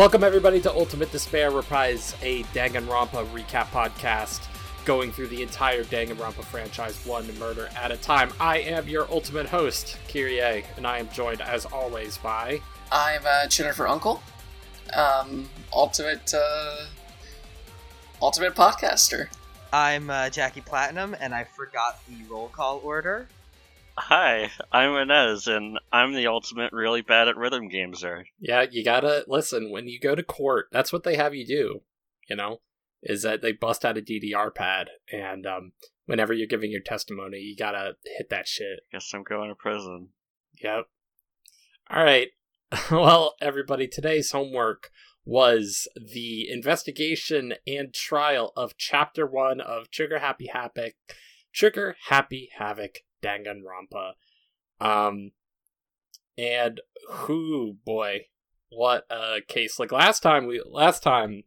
Welcome everybody to Ultimate Despair Reprise, a Danganronpa recap podcast going through the entire Danganronpa franchise one murder at a time. I am your ultimate host, Kyrie, and I am joined as always by I'm uh, Jennifer Uncle, um, ultimate uh, ultimate podcaster. I'm uh, Jackie Platinum, and I forgot the roll call order. Hi, I'm Inez, and I'm the ultimate really bad at rhythm gameser. Yeah, you gotta listen when you go to court. That's what they have you do. You know, is that they bust out a DDR pad, and um, whenever you're giving your testimony, you gotta hit that shit. Guess I'm going to prison. Yep. All right. well, everybody, today's homework was the investigation and trial of Chapter One of Trigger Happy Havoc, Trigger Happy Havoc Danganronpa. Um, and who boy, what a case! Like last time we last time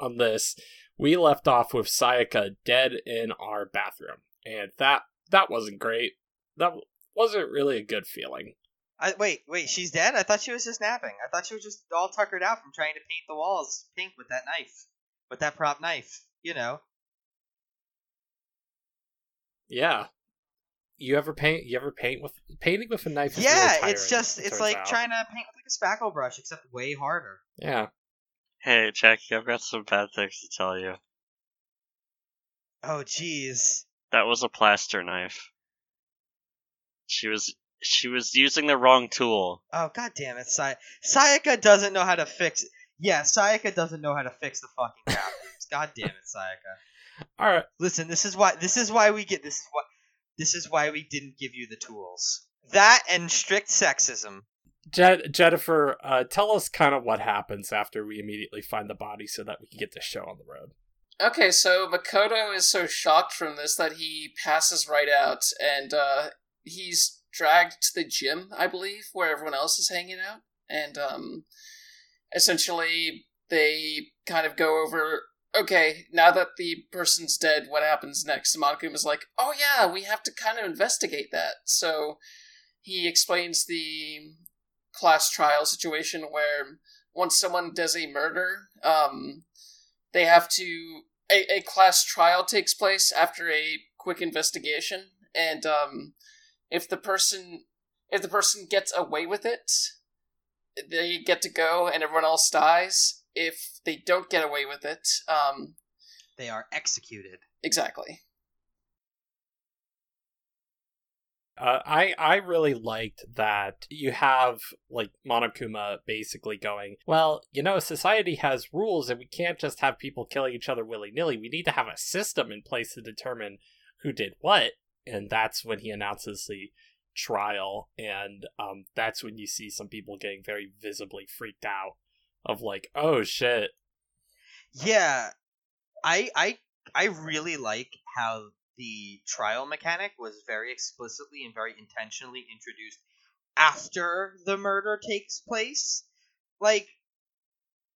on this, we left off with Sayaka dead in our bathroom, and that that wasn't great. That wasn't really a good feeling. I, wait, wait, she's dead? I thought she was just napping. I thought she was just all tuckered out from trying to paint the walls pink with that knife, with that prop knife. You know. Yeah. You ever paint? You ever paint with painting with a knife? Is yeah, really it's just it it's like out. trying to paint with like a spackle brush, except way harder. Yeah. Hey, Jackie, I've got some bad things to tell you. Oh, jeez. That was a plaster knife. She was she was using the wrong tool. Oh, god damn it, Say- Sayaka doesn't know how to fix. it. Yeah, Sayaka doesn't know how to fix the fucking bathrooms. god damn it, Sayaka. All right. Listen, this is why this is why we get this is what this is why we didn't give you the tools. That and strict sexism. Je- Jennifer, uh, tell us kind of what happens after we immediately find the body, so that we can get this show on the road. Okay, so Makoto is so shocked from this that he passes right out, and uh, he's dragged to the gym, I believe, where everyone else is hanging out, and um, essentially they kind of go over. Okay, now that the person's dead, what happens next? And Monokuma's like, "Oh yeah, we have to kind of investigate that." So he explains the class trial situation where once someone does a murder, um, they have to a, a class trial takes place after a quick investigation, and um, if the person if the person gets away with it, they get to go, and everyone else dies. If they don't get away with it, um, They are executed. exactly. Uh, I I really liked that you have like Monokuma basically going, well, you know, society has rules and we can't just have people killing each other willy nilly. We need to have a system in place to determine who did what, and that's when he announces the trial, and um, that's when you see some people getting very visibly freaked out of like, oh shit, Yeah, I I I really like how the trial mechanic was very explicitly and very intentionally introduced after the murder takes place. Like,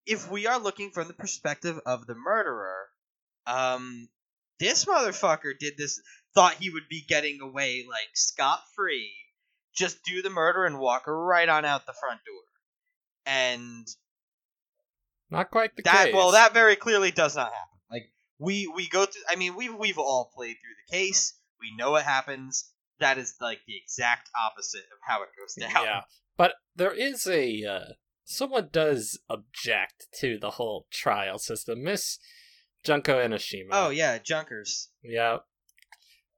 if we are looking from the perspective of the murderer, um, this motherfucker did this, thought he would be getting away like scot free, just do the murder and walk right on out the front door, and not quite the that case. well that very clearly does not happen. Like we we go through i mean we've we've all played through the case. We know what happens. That is like the exact opposite of how it goes down. Yeah, but there is a uh, someone does object to the whole trial system, Miss Junko Enoshima. oh yeah junkers. Yeah.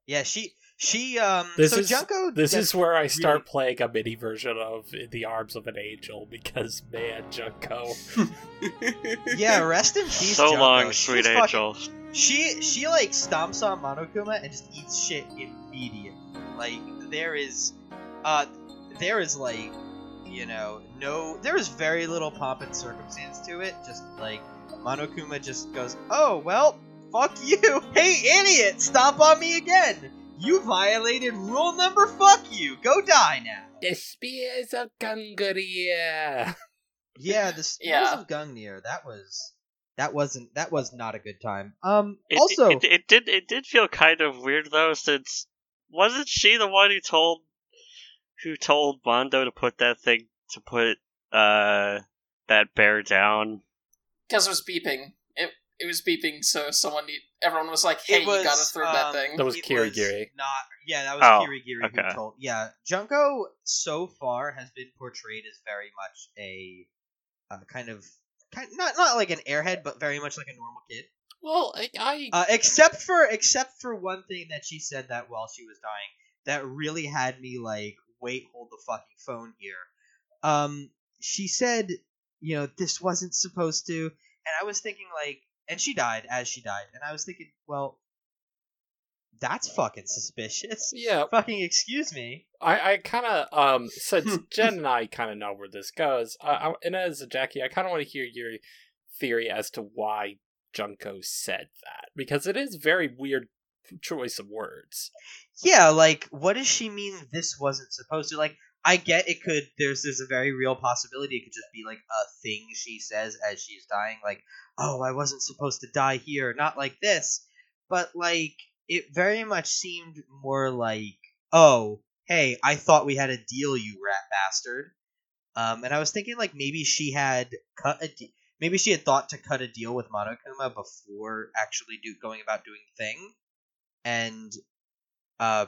yeah she she um This so is junko this gets is where I start really- playing a mini version of In the Arms of an Angel because man, Junko. yeah rest in peace so Junko. long, She's sweet fucking- angel. she she like stomps on monokuma and just eats shit immediately like there is uh there is like you know no there is very little pomp and circumstance to it just like monokuma just goes oh well fuck you hey idiot stomp on me again you violated rule number fuck you go die now The spears of Gungaria. yeah the spears Yeah. of gungnir that was that wasn't that was not a good time um It, also it, it did it did feel kind of weird though, since wasn't she the one who told who told Mondo to put that thing to put uh that bear down? Because it was beeping. It it was beeping, so someone need, everyone was like, "Hey, was, you gotta throw that um, thing." That was Kirigiri. Not yeah, that was Oh, Kirigiri okay. who told. Yeah, Junko so far has been portrayed as very much a uh, kind of kind not not like an airhead, but very much like a normal kid. Well, I, I Uh, except for except for one thing that she said that while she was dying that really had me like, wait, hold the fucking phone here. Um, she said, you know, this wasn't supposed to, and I was thinking like, and she died as she died, and I was thinking, well, that's fucking suspicious. yeah, Fucking excuse me. I, I kind of um since Jen and I kind of know where this goes, uh, I, and as a Jackie, I kind of want to hear your theory as to why Junko said that because it is very weird choice of words. Yeah, like, what does she mean? This wasn't supposed to like. I get it could. There's there's a very real possibility it could just be like a thing she says as she's dying, like, "Oh, I wasn't supposed to die here, not like this." But like, it very much seemed more like, "Oh, hey, I thought we had a deal, you rat bastard." Um, and I was thinking like maybe she had cut a de- maybe she had thought to cut a deal with Monokuma before actually do going about doing the thing, and uh,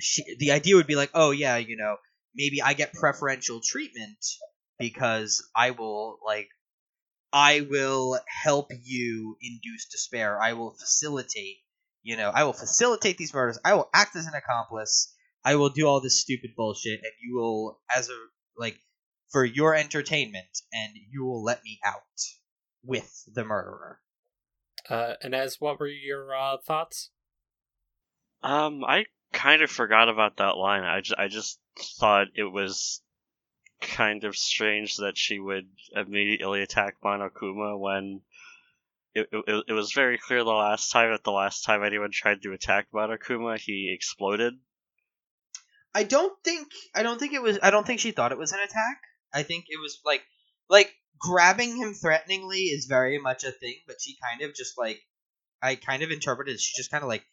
she the idea would be like, oh yeah, you know, maybe I get preferential treatment because I will like I will help you induce despair. I will facilitate, you know, I will facilitate these murders. I will act as an accomplice. I will do all this stupid bullshit and you will as a like for your entertainment and you will let me out with the murderer. Uh, and as what were your uh, thoughts? Um, I kind of forgot about that line. I just, I just thought it was kind of strange that she would immediately attack Monokuma when it, it, it was very clear the last time that the last time anyone tried to attack Monokuma, he exploded. I don't think I don't think it was I don't think she thought it was an attack. I think it was like like grabbing him threateningly is very much a thing, but she kind of just like I kind of interpreted she just kind of like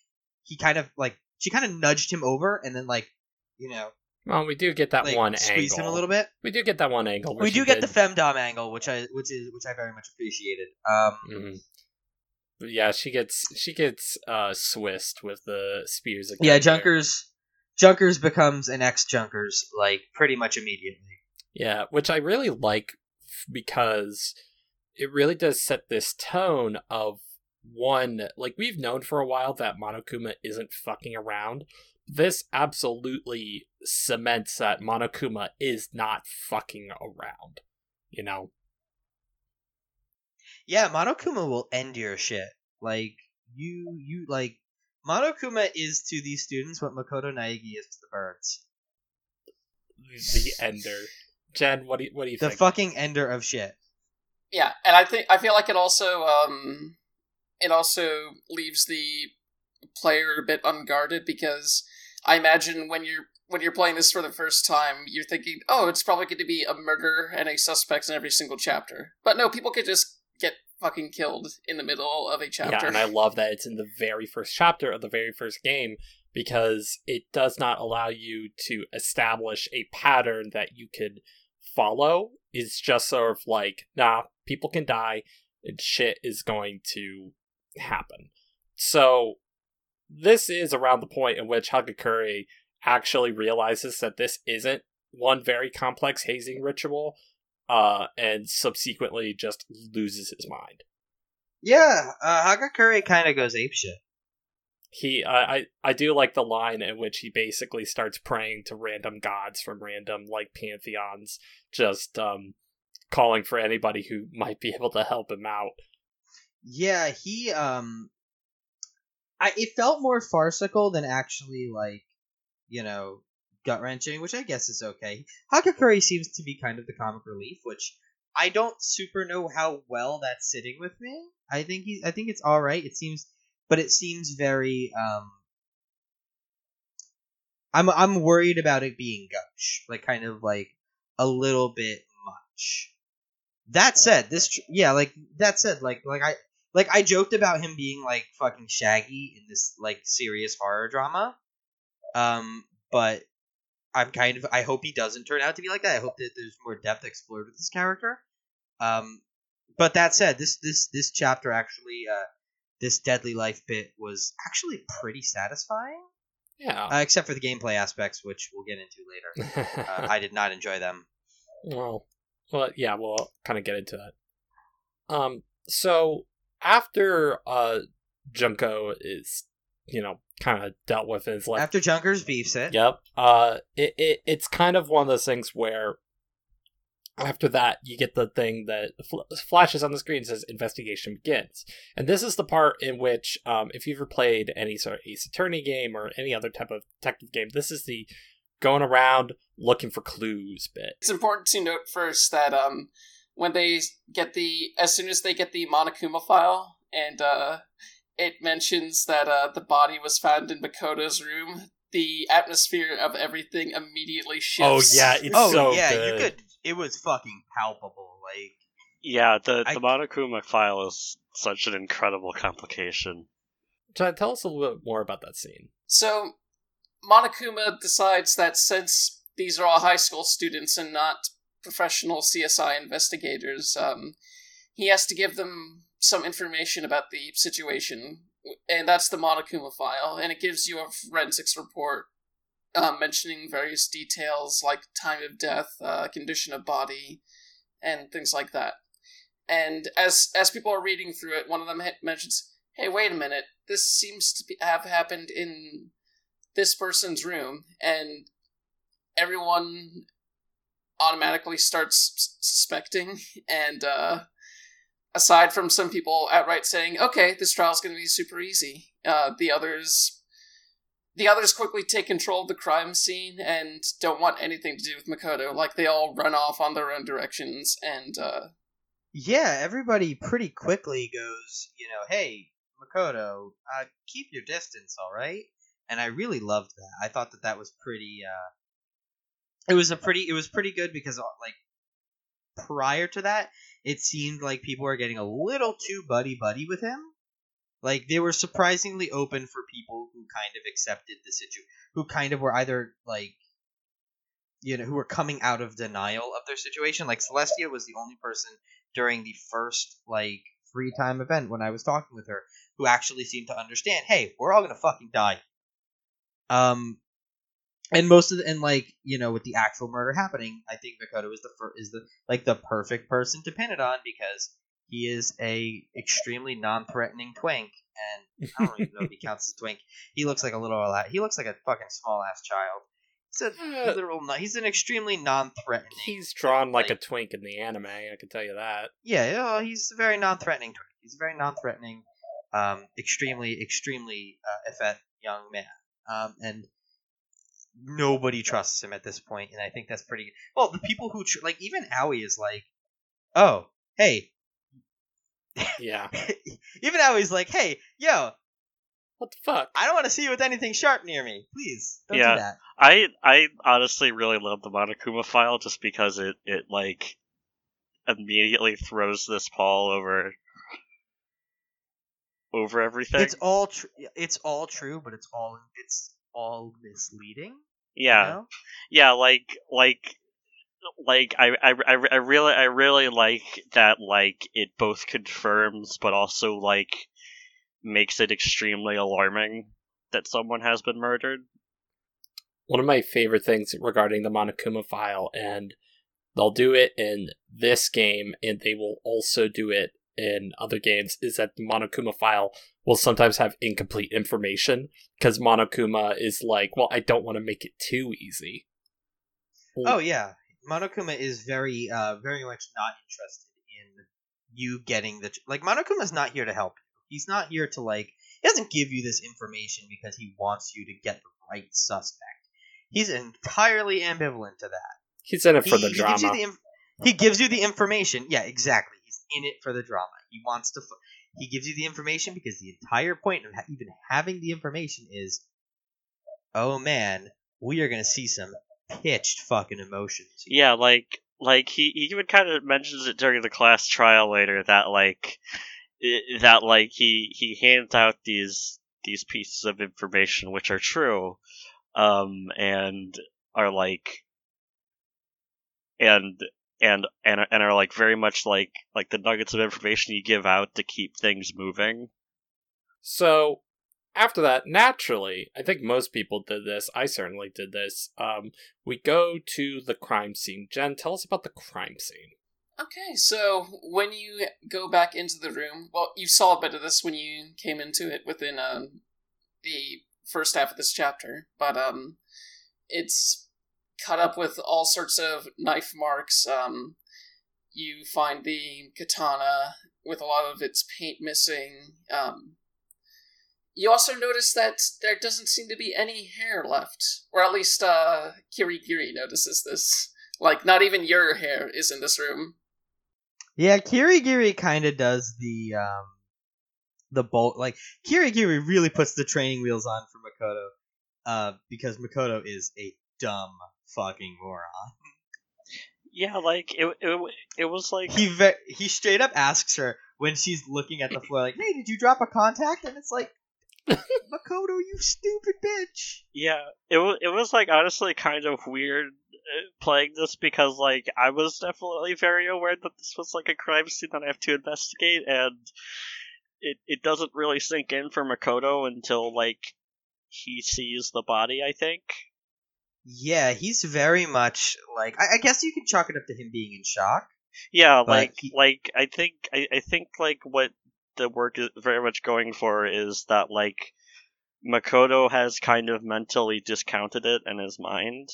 he kind of like she kind of nudged him over and then like you know Well, we do get that like one squeezed angle. him a little bit. We do get that one angle. We do get did- the femdom angle, which I which is which I very much appreciated. Um, Mhm. Yeah, she gets she gets uh swissed with the spears. Again yeah, there. Junkers Junkers becomes an ex Junkers like pretty much immediately. Yeah, which I really like because it really does set this tone of one like we've known for a while that Monokuma isn't fucking around. This absolutely cements that Monokuma is not fucking around. You know? Yeah, Monokuma will end your shit. Like you, you like Monokuma is to these students what Makoto Naegi is to the birds. The ender. Jen, what do you what do you The think? fucking ender of shit. Yeah, and I think I feel like it also um it also leaves the player a bit unguarded because I imagine when you're when you're playing this for the first time, you're thinking, "Oh, it's probably going to be a murder and a suspect in every single chapter." But no, people could just get fucking killed in the middle of a chapter. Yeah, and I love that it's in the very first chapter of the very first game because it does not allow you to establish a pattern that you could follow. It's just sort of like, nah, people can die and shit is going to happen. So this is around the point in which Hagakure actually realizes that this isn't one very complex hazing ritual, uh, and subsequently just loses his mind. Yeah, uh, Hagakure kind of goes apeshit. he I, I I do like the line in which he basically starts praying to random gods from random like pantheons, just um calling for anybody who might be able to help him out. Yeah, he um, I it felt more farcical than actually like, you know, gut wrenching, which I guess is okay. Hagakure seems to be kind of the comic relief, which I don't super know how well that's sitting with me. I think he, I think it's all right. It seems, but it seems very um. I'm I'm worried about it being gush, like kind of like a little bit much. That said, this yeah, like that said, like like I like I joked about him being like fucking Shaggy in this like serious horror drama. Um, but I'm kind of I hope he doesn't turn out to be like that. I hope that there's more depth explored with this character. Um, but that said, this this this chapter actually, uh, this deadly life bit was actually pretty satisfying, Yeah. uh, except for the gameplay aspects, which we'll get into later. Uh, I did not enjoy them. well, well, yeah, we'll kind of get into that. Um, so after uh, Junko is, you know, kind of dealt with his like After Junkers beefs it, Yep. Uh, it, it it's kind of one of those things where after that you get the thing that fl- flashes on the screen and says investigation begins, and this is the part in which, um, if you've ever played any sort of Ace Attorney game or any other type of detective game, this is the going around looking for clues bit. It's important to note first that um, when they get the as soon as they get the Monokuma file and uh, it mentions that uh, the body was found in Makoto's room, the atmosphere of everything immediately shifts. Oh yeah, it's oh so yeah, good. you could. It was fucking palpable. Like Yeah, the I- the Monokuma file is such an incredible complication. Chad, tell us a little bit more about that scene. So Monokuma decides that since these are all high school students and not professional CSI investigators, um, he has to give them some information about the situation, and that's the Monokuma file, and it gives you a forensics report um, mentioning various details like time of death, uh, condition of body, and things like that. And as as people are reading through it, one of them mentions, "Hey, wait a minute! This seems to be, have happened in this person's room," and everyone automatically starts suspecting. And uh, aside from some people outright saying, "Okay, this trial's going to be super easy," uh, the others. The others quickly take control of the crime scene and don't want anything to do with Makoto. Like they all run off on their own directions, and uh, yeah, everybody pretty quickly goes, you know, hey Makoto, uh, keep your distance, all right. And I really loved that. I thought that that was pretty. It was a pretty. It was pretty good because uh, like prior to that, it seemed like people were getting a little too buddy buddy with him. Like they were surprisingly open for people who kind of accepted the situation, who kind of were either like, you know, who were coming out of denial of their situation. Like Celestia was the only person during the first like free time event when I was talking with her who actually seemed to understand. Hey, we're all gonna fucking die. Um, and most of the, and like you know with the actual murder happening, I think Makoto is the fir- is the like the perfect person to pin it on because he is a extremely non-threatening twink, and I don't even know if he counts as a twink. He looks like a little he looks like a fucking small ass child. He's a Uh, literal. He's an extremely non-threatening. He's drawn like, like- a twink in the anime. I can tell you that. Yeah, yeah, he's a very non-threatening twink. He's a very non-threatening, um, extremely, extremely uh, effete young man. Um, and nobody trusts him at this point, and I think that's pretty. Well, the people who tr- like even Owie is like, oh, hey. Yeah. even Aoi's like, hey, yo, What the fuck? I don't want to see you with anything sharp near me. Please don't Yeah. do that. I I honestly really love the Monokuma file just because it it like immediately throws this pall over over everything. It's all tr- it's all true, but it's all it's all misleading. you yeah. know? yeah like like like I, I i I really i really like that like it both confirms but also like makes it extremely alarming that someone has been murdered one of my favorite things regarding the Monokuma file, and they'll do it in this game, and they will also do it in other games, is that the Monokuma file will sometimes have incomplete information because Monokuma is like, well, I don't want to make it too easy. Oh yeah, Monokuma is very, uh, very much not interested in you getting the like. Monokuma's not here to help you. He's not here to like. He doesn't give you this information because he wants you to get the right suspect. He's entirely ambivalent to that. He's in it for he, the he gives drama. the inf- he gives you the information. Yeah, exactly. In it for the drama. He wants to. He gives you the information because the entire point of even having the information is, oh man, we are gonna see some pitched fucking emotions. here." yeah like like he, he even kind of mentions it during the class trial later that like that like he he hands out these these pieces of information which are true um and are like and and and and are like very much like like the nuggets of information you give out to keep things moving. So after that, naturally, I think most people did this. I certainly did this. Um, we go to the crime scene. Jen, tell us about the crime scene. Okay, so when you go back into the room, well, you saw a bit of this when you came into it within um, the first half of this chapter, but um, it's cut up with all sorts of knife marks. Um, you find the katana with a lot of its paint missing. Um, you also notice that there doesn't seem to be any hair left, or at least uh, Kirigiri notices this. Like, not even your hair is in this room. Yeah, Kirigiri kind of does the um the bolt like Kirigiri really puts the training wheels on for Makoto uh because Makoto is a dumb fucking moron. Yeah, like it it, it was like He ve- he straight up asks her when she's looking at the floor like, "Hey, did you drop a contact?" and it's like Makoto, you stupid bitch. Yeah, it was it was like honestly kind of weird uh, playing this because like I was definitely very aware that this was like a crime scene that I have to investigate, and it it doesn't really sink in for Makoto until like he sees the body. I think. Yeah, he's very much like I, I guess you can chalk it up to him being in shock. Yeah, like he- like I think I, I think like what the work is very much going for is that like Makoto has kind of mentally discounted it in his mind.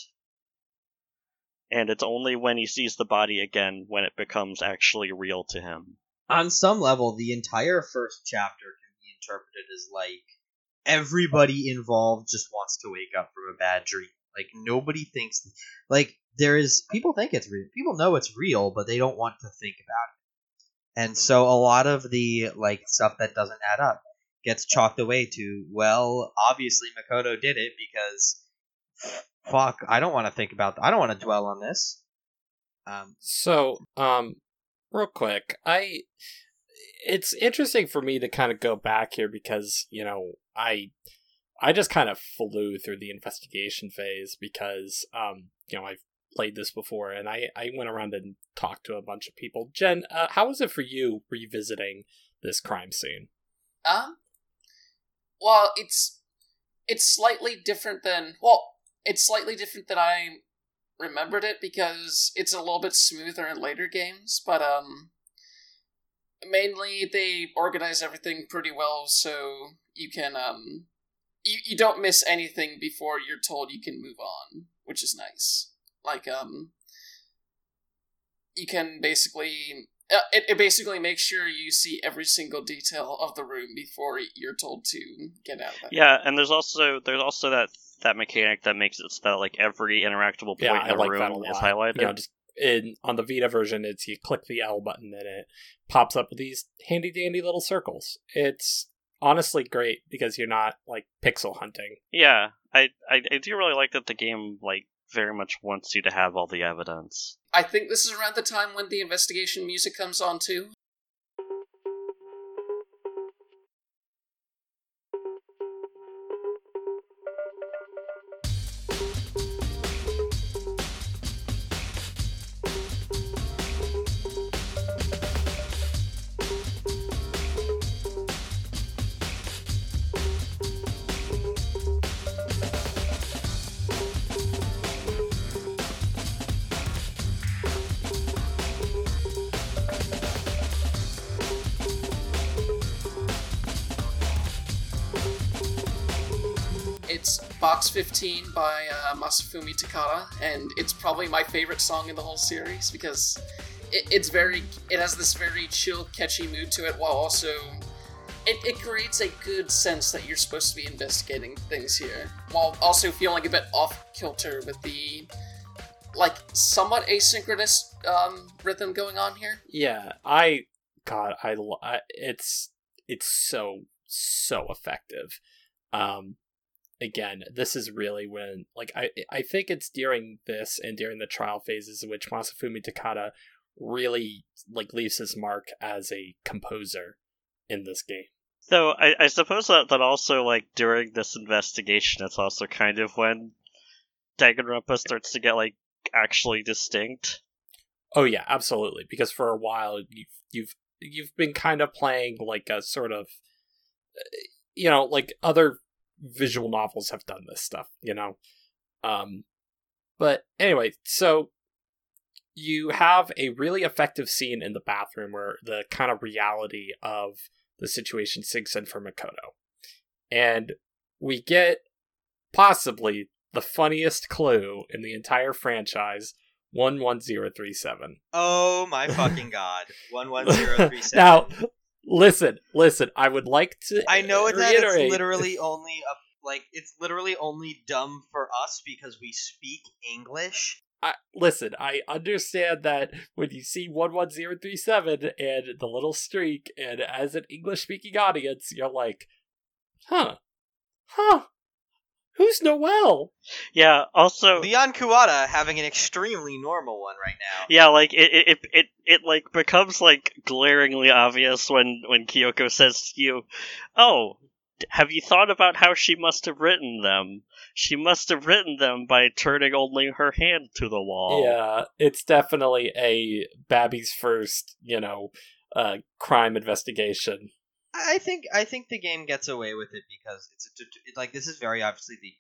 And it's only when he sees the body again when it becomes actually real to him. On some level, the entire first chapter can be interpreted as like everybody involved just wants to wake up from a bad dream. Like nobody thinks like there is people think it's real. People know it's real, but they don't want to think about it. And so a lot of the like stuff that doesn't add up gets chalked away to well, obviously Makoto did it because fuck, I don't want to think about I don't want to dwell on this. Um So, um, real quick, I it's interesting for me to kind of go back here because you know I I just kind of flew through the investigation phase because um you know I've played this before and I I went around and talked to a bunch of people. Jen, uh, how was it for you revisiting this crime scene? Um, well, it's it's slightly different than well, it's slightly different than I remembered it because it's a little bit smoother in later games, but um, mainly they organize everything pretty well, so you can um, you you don't miss anything before you're told you can move on, which is nice. Like um, you can basically uh, it, it basically makes sure you see every single detail of the room before you're told to get out of it. Yeah, and there's also there's also that that mechanic that makes it so that like every interactable point Yeah, in I a like room that a lot. is highlighted. You know, just in on the Vita version, it's you click the L button and it pops up with these handy dandy little circles. It's honestly great because you're not like pixel hunting. Yeah, I, I I do really like that the game like very much wants you to have all the evidence. I think this is around the time when the investigation music comes on too. Box 15 by uh, Masafumi Takada, and it's probably my favorite song in the whole series because it, it's very, it has this very chill, catchy mood to it, while also it, it creates a good sense that you're supposed to be investigating things here, while also feeling a bit off kilter with the like somewhat asynchronous um, rhythm going on here. Yeah, I God, I, I it's it's so so effective. Um, again, this is really when like I I think it's during this and during the trial phases in which Masafumi Takada really like leaves his mark as a composer in this game. So I, I suppose that, that also like during this investigation, it's also kind of when Danganronpa starts to get like actually distinct. Oh yeah, absolutely. Because for a while you've you've you've been kind of playing like a sort of uh, you know like other visual novels have done this stuff you know um but anyway so you have a really effective scene in the bathroom where the kind of reality of the situation sinks in for makoto and we get possibly the funniest clue in the entire franchise 11037 Oh my fucking god. One one zero three seven. now listen listen i would like to I know that reiterate. it's literally only a like it's literally only dumb for us because we speak English. I, listen, I understand that when you see 11037 and the little streak, and as an English speaking audience, you're like, huh, huh, who's Noel? Yeah. Also, Leon Kuwata having an extremely normal one right now. yeah, like it, it, it, it, it like becomes like glaringly obvious when when Kyoko says to you, "Oh, have you thought about how she must have written them? She must have written them by turning only her hand to the wall." Yeah, it's definitely a Babby's first, you know, uh, crime investigation. I think I think the game gets away with it because it's a tut- it, like this is very obviously the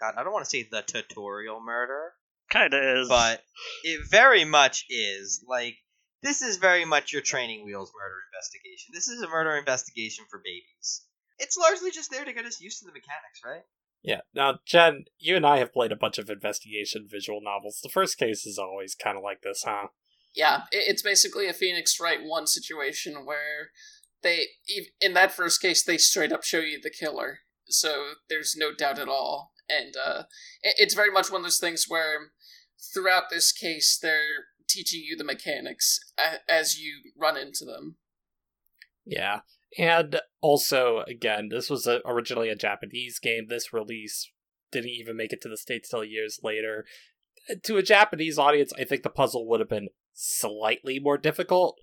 God. I don't want to say the tutorial murder, Kind of is. but it very much is like this is very much your training wheels murder investigation. This is a murder investigation for babies. It's largely just there to get us used to the mechanics, right? Yeah. Now, Jen, you and I have played a bunch of investigation visual novels. The first case is always kind of like this, huh? Yeah, it's basically a Phoenix Wright one situation where they, in that first case, they straight up show you the killer, so there's no doubt at all. And uh, it's very much one of those things where throughout this case, they're teaching you the mechanics as you run into them. Yeah. And also, again, this was a, originally a Japanese game. This release didn't even make it to the States till years later. To a Japanese audience, I think the puzzle would have been slightly more difficult,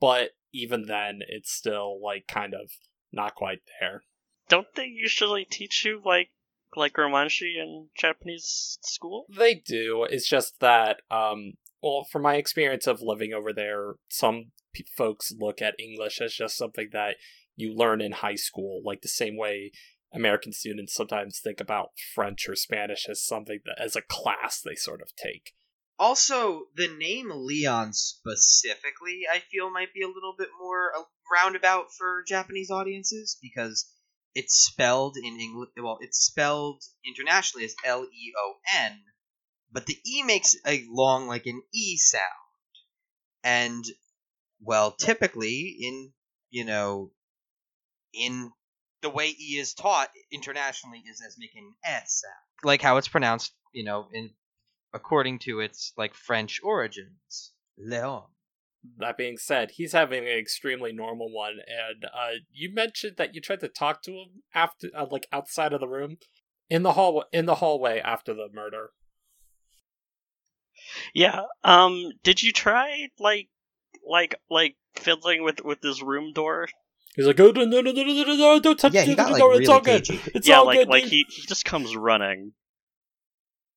but even then, it's still, like, kind of not quite there. don't they usually teach you like like romaji in Japanese school? They do. It's just that, um, well, from my experience of living over there, some p- folks look at English as just something that you learn in high school, like the same way American students sometimes think about French or Spanish as something that, as a class they sort of take. Also, the name Leon specifically, I feel might be a little bit more uh, roundabout for Japanese audiences because it's spelled in English. Well, it's spelled internationally as L E O N, but the E makes a long, like an E sound. And, well, typically in, you know, in the way E is taught internationally is as making an S sound. Like how it's pronounced, you know, in according to its like French origins. Leon. That being said, he's having an extremely normal one, and uh, you mentioned that you tried to talk to him after, uh, like outside of the room, in the hall, in the hallway after the murder. Yeah. Um. Did you try like like like fiddling with with this room door? He's like, "Oh no, no, no, no, no, no, no! Don't touch Yeah, he the got, like, door. it's really all good. It's yeah, all like good." like dude." he he just comes running.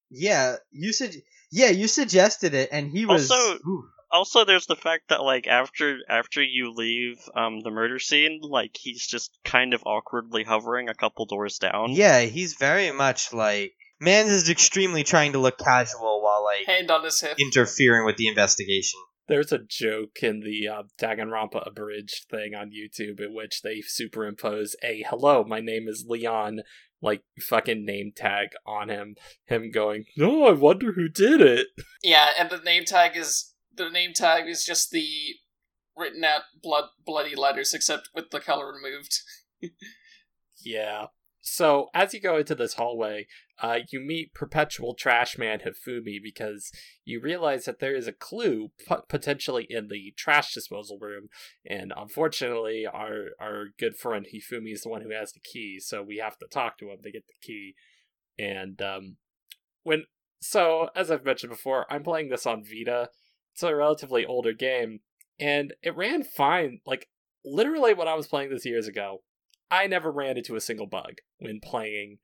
Yeah, you said. Yeah, you suggested it, and he was- Also- Ooh. Also, there's the fact that like after after you leave um the murder scene, like he's just kind of awkwardly hovering a couple doors down. Yeah, he's very much like man is extremely trying to look casual while like Hand on his hip. interfering with the investigation. There's a joke in the uh, Danganronpa abridged thing on YouTube in which they superimpose a "Hello, my name is Leon" like fucking name tag on him. Him going, "No, I wonder who did it." Yeah, and the name tag is the name tag is just the written out blood bloody letters, except with the color removed. Yeah. So as you go into this hallway, uh, you meet perpetual trash man Hifumi because you realize that there is a clue p- potentially in the trash disposal room, and unfortunately, our our good friend Hifumi is the one who has the key, so we have to talk to him to get the key. And um, when so as I've mentioned before, I'm playing this on Vita. It's a relatively older game, and it ran fine. Like literally, when I was playing this years ago, I never ran into a single bug when playing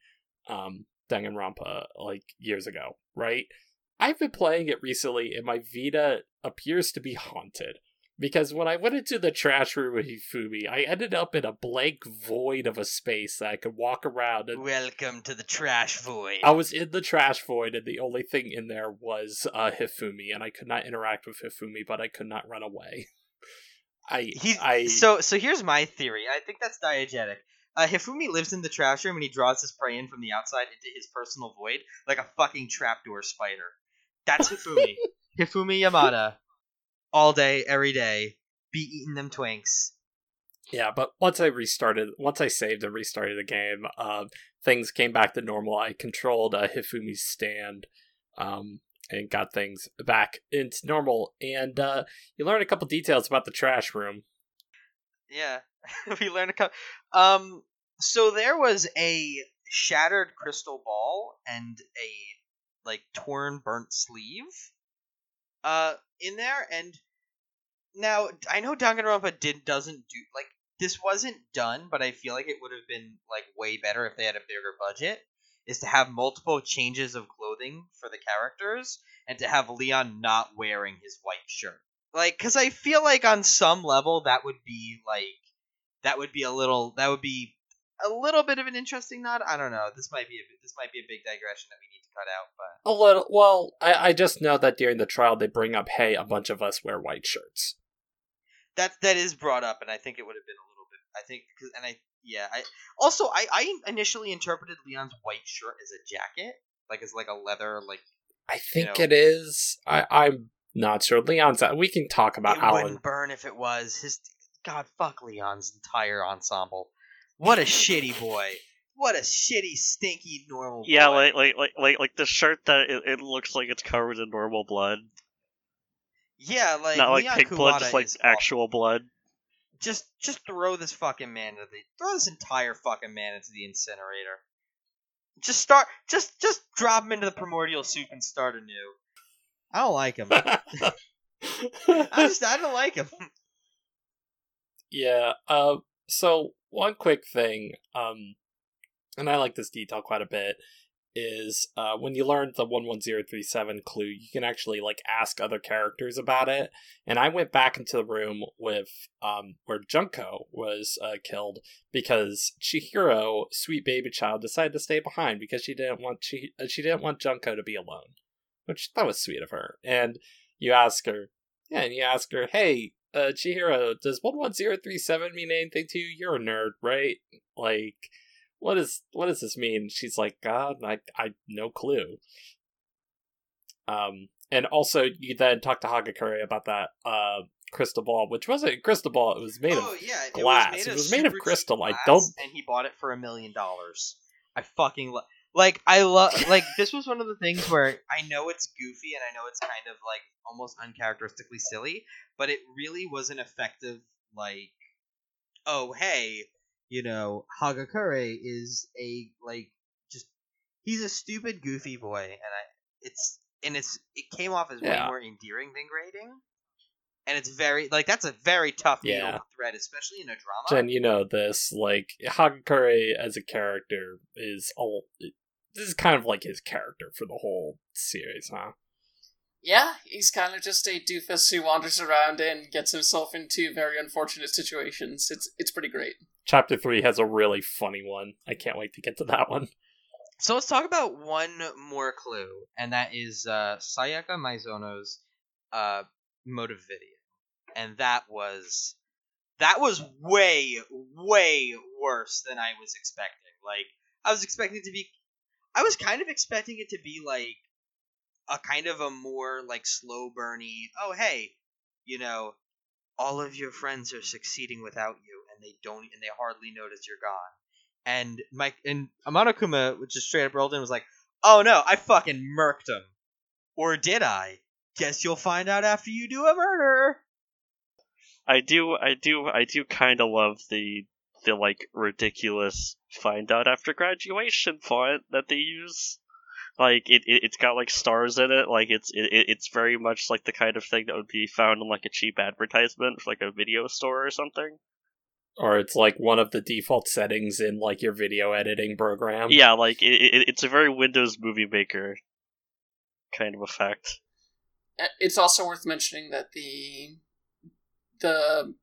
um Danganronpa like years ago, right? I've been playing it recently, and my Vita appears to be haunted. Because when I went into the trash room with Hifumi, I ended up in a blank void of a space that I could walk around. And Welcome to the trash void. I was in the trash void, and the only thing in there was uh, Hifumi, and I could not interact with Hifumi, but I could not run away. I, He's I, so so. Here's my theory. I think that's diegetic. Uh, Hifumi lives in the trash room and he draws his prey in from the outside into his personal void like a fucking trapdoor spider. That's Hifumi. Hifumi Yamada. All day, every day, be eating them twinks. Yeah, but once I restarted, once I saved and restarted the game, um, things came back to normal. I controlled uh, Hifumi's stand, um, and got things back into normal. And uh, you learn a couple details about the trash room. Yeah, we learned a couple. Um, so there was a shattered crystal ball and a like torn, burnt sleeve, uh, in there. And now I know Danganronpa did doesn't do like this wasn't done, but I feel like it would have been like way better if they had a bigger budget. Is to have multiple changes of clothing for the characters and to have Leon not wearing his white shirt. Like, because I feel like on some level that would be like that would be a little that would be a little bit of an interesting nod. I don't know. This might be a this might be a big digression that we need to cut out, but A little. Well, I, I just know that during the trial they bring up, "Hey, a bunch of us wear white shirts." that that is brought up, and I think it would have been a little bit. I think, cause, and I yeah. I also I I initially interpreted Leon's white shirt as a jacket, like as like a leather like. I think know. it is. I, I'm not sure. Leon's. Uh, we can talk about it Alan. wouldn't burn if it was his. God, fuck Leon's entire ensemble. What a shitty boy. What a shitty, stinky, normal. Yeah, boy. like like like like like the shirt that it, it looks like it's covered in normal blood, yeah, like not like Leon pig blood, just like is awful. actual blood. just just throw this fucking man into the throw this entire fucking man into the incinerator. Just start just just drop him into the primordial soup and start anew. I don't like him. I just I don't like him. yeah. Uh, so one quick thing, um, and I like this detail quite a bit, is uh, when you learn the one one zero three seven clue, you can actually like ask other characters about it. And I went back into the room with um where Junko was uh, killed because Chihiro, sweet baby child, decided to stay behind because she didn't want she uh, she didn't want Junko to be alone, which that was sweet of her. And you ask her, yeah, and you ask her, hey, uh, Chihiro, does 11037 mean anything to you? You're a nerd, right? Like, what is what does this mean? She's like, God, I I no clue. Um, and also you then talk to Hagakure about that uh crystal ball, which wasn't a crystal ball; it was made oh of. yeah, glass. It was made of super cheap crystal. I don't- And he bought it for a million dollars. I fucking love. Like I love. like this was one of the things where I know it's goofy and I know it's kind of like almost uncharacteristically silly, but it really was an effective like. Oh hey, you know Hagakure is a like just he's a stupid goofy boy, and I it's and it's it came off as way more endearing than grating. And it's very like that's a very tough needle Yeah. thread, especially in a drama. Jen, you know this. Like Hagakure as a character is all. This is kind of like his character for the whole series, huh? Yeah, he's kind of just a doofus who wanders around and gets himself into very unfortunate situations. It's it's pretty great. Chapter three has a really funny one. I can't wait to get to that one. So let's talk about one more clue, and that is uh, Sayaka Maizono's uh, motive video, and that was that was way way worse than I was expecting. Like I was expecting it to be, I was kind of expecting it to be like a kind of a more like slow burny. Oh hey, you know, all of your friends are succeeding without you, and they don't, and they hardly notice you're gone and Mike and a Monokuma is straight up rolled in was like, "Oh no, I fucking murked him, or did I? Guess you'll find out after you do a murder." I do, I do, I do kind of love the the like ridiculous find out after graduation font that they use. Like it, it it's got like stars in it. Like it's it, it- it's very much like the kind of thing that would be found in like a cheap advertisement for like a video store or something. Or it's like one of the default settings in like your video editing program. Yeah, like it, it, it's a very Windows Movie Maker kind of effect. Uh, It's also worth mentioning that the the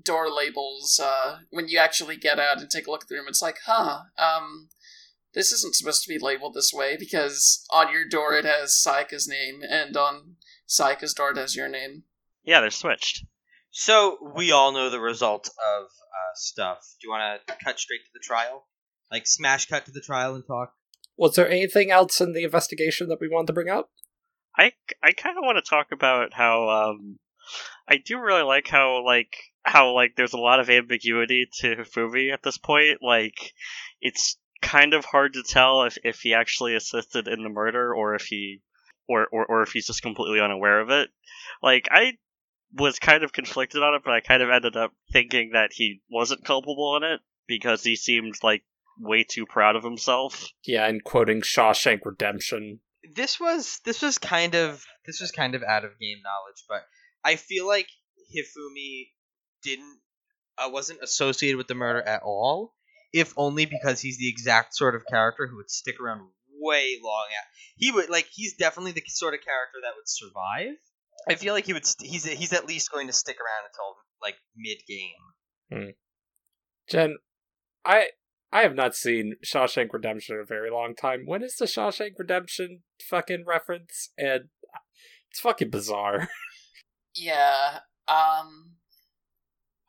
door labels uh, when you actually get out and take a look at the room, it's like, huh, um, this isn't supposed to be labeled this way because on your door it has Sayaka's name, and on Sayaka's door it has your name. Yeah, they're switched. So we all know the result of uh, stuff. Do you want to cut straight to the trial? Like smash cut to the trial and talk? Was there anything else in the investigation that we wanted to bring up? I, I kind of want to talk about how um I do really like how like how like there's a lot of ambiguity to Hifumi at this point. Like it's kind of hard to tell if, if he actually assisted in the murder or if he or, or or if he's just completely unaware of it. Like I was kind of conflicted on it, but I kind of ended up thinking that he wasn't culpable in it because he seemed like way too proud of himself. Yeah, and quoting Shawshank Redemption. This was this was kind of this was kind of out of game knowledge, but I feel like Hifumi didn't uh, wasn't associated with the murder at all, if only because he's the exact sort of character who would stick around way long. At he would like he's definitely the sort of character that would survive. I feel like he would. St- he's he's at least going to stick around until like mid game. Jen, I I have not seen Shawshank Redemption in a very long time. When is the Shawshank Redemption fucking reference? And it's fucking bizarre. Yeah, um,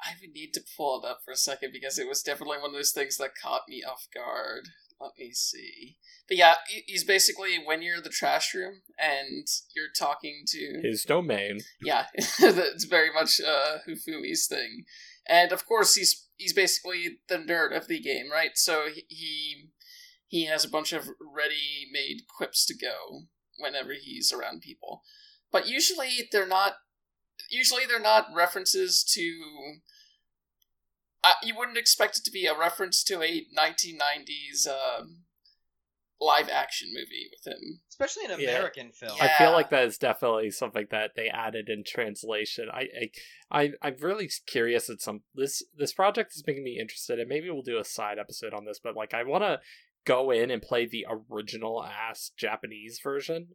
I would need to pull it up for a second because it was definitely one of those things that caught me off guard. Let me see. But yeah, he's basically when you're in the trash room and you're talking to His domain. yeah, that's very much uh, Hifumi's thing, and of course he's he's basically the nerd of the game, right? So he he, he has a bunch of ready-made quips to go whenever he's around people, but usually they're not. Usually they're not references to. Uh, you wouldn't expect it to be a reference to a 1990s um, live action movie with him. Especially an Yeah. American film. I feel like that is definitely something that they added in translation. I, I, I I'm really curious at some this this project is making me interested, and maybe we'll do a side episode on this. But like, I want to go in and play the original ass Japanese version,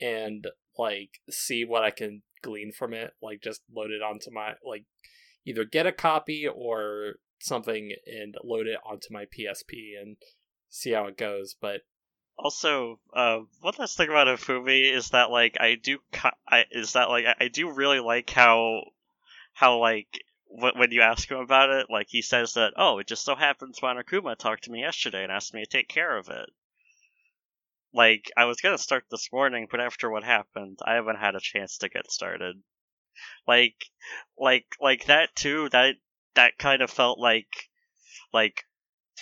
and like see what I can glean from it. Like, just load it onto my like either get a copy or something and load it onto my PSP and see how it goes. But Also, uh, one last thing about Hifumi is that like I do, I is that like I, do really like how, how like wh- when you ask him about it, like he says that oh, it just so happens Monokuma talked to me yesterday and asked me to take care of it. Like I was gonna start this morning, but after what happened, I haven't had a chance to get started. Like, like, like that too. That that kind of felt like, like,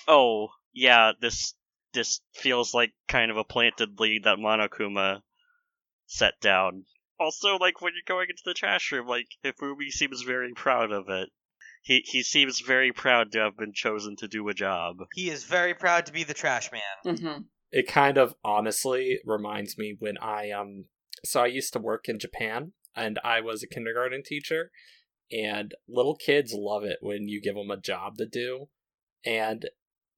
oh yeah, this this feels like kind of a planted lead that Monokuma set down. Also, like when you're going into the trash room, like Hifumi seems very proud of it. He he seems very proud to have been chosen to do a job. He is very proud to be the trash man. Mm-hmm. it kind of honestly reminds me when I um so I used to work in Japan and I was a kindergarten teacher and little kids love it when you give them a job to do and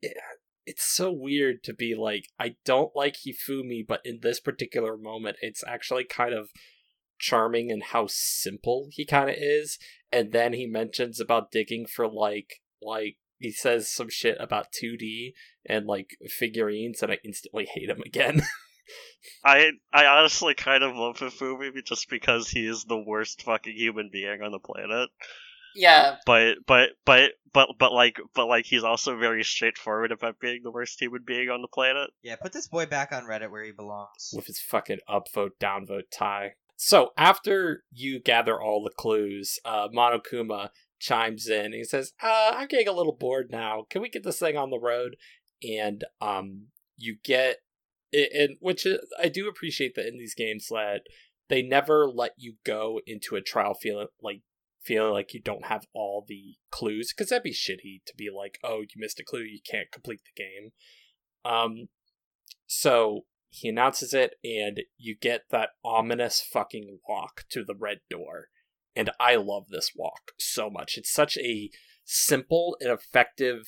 it, it's so weird to be like I don't like Hifumi but in this particular moment it's actually kind of charming in how simple he kind of is and then he mentions about digging for like like he says some shit about 2D and like figurines and I instantly hate him again. I I honestly kind of love Hifumi just because he is the worst fucking human being on the planet. Yeah, But but but but but like but like he's also very straightforward about being the worst human being on the planet. Yeah, put this boy back on Reddit where he belongs. with his fucking upvote downvote tie. So after you gather all the clues, uh, Monokuma chimes in. He says, uh, "I'm getting a little bored now. Can we get this thing on the road?" And um, you get it, and which is, I do appreciate that in these games that they never let you go into a trial feeling like feeling like you don't have all the clues because that'd be shitty to be like, "Oh, you missed a clue. You can't complete the game." Um, so he announces it, and you get that ominous fucking walk to the red door. And I love this walk so much. It's such a simple and effective,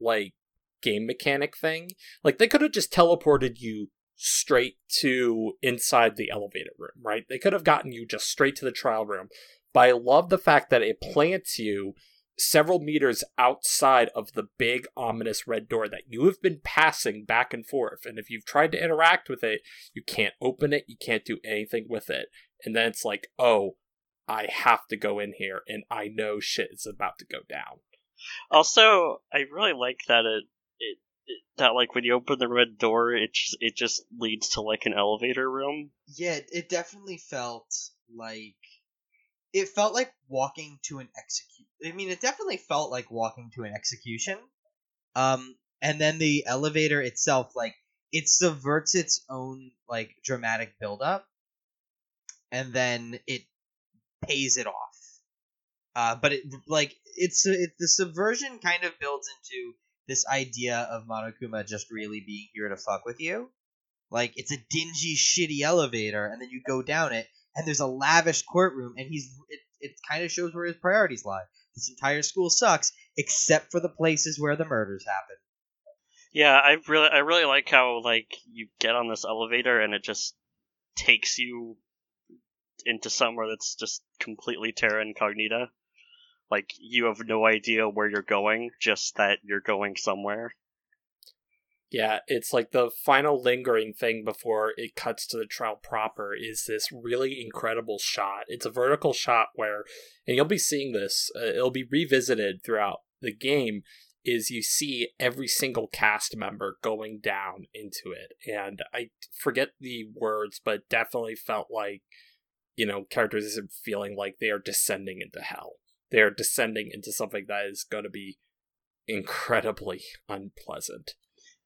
like, game mechanic thing. Like, they could have just teleported you straight to inside the elevator room, right? They could have gotten you just straight to the trial room. But I love the fact that it plants you several meters outside of the big ominous red door that you have been passing back and forth. And if you've tried to interact with it, you can't open it, you can't do anything with it. And then it's like, oh, I have to go in here and I know shit is about to go down. Also, I really like that it, that like when you open the red door, it just it just leads to like an elevator room. Yeah, it definitely felt like it felt like walking to an execute. I mean, it definitely felt like walking to an execution. Um, and then the elevator itself, like it subverts its own like dramatic buildup, and then it pays it off. Uh, but it like it's it, the subversion kind of builds into this idea of Monokuma just really being here to fuck with you. Like it's a dingy, shitty elevator, and then you go down it, and there's a lavish courtroom, and he's it, it kind of shows where his priorities lie. This entire school sucks, except for the places where the murders happen. Yeah, I really I really like how like you get on this elevator and it just takes you into somewhere that's just completely terra incognita. Like you have no idea where you're going, just that you're going somewhere. Yeah, it's like the final lingering thing before it cuts to the trial proper is this really incredible shot. It's a vertical shot where, and you'll be seeing this, uh, it'll be revisited throughout the game, is you see every single cast member going down into it. And I forget the words, but definitely felt like, you know, characters are feeling like they are descending into hell. They are descending into something that is going to be incredibly unpleasant.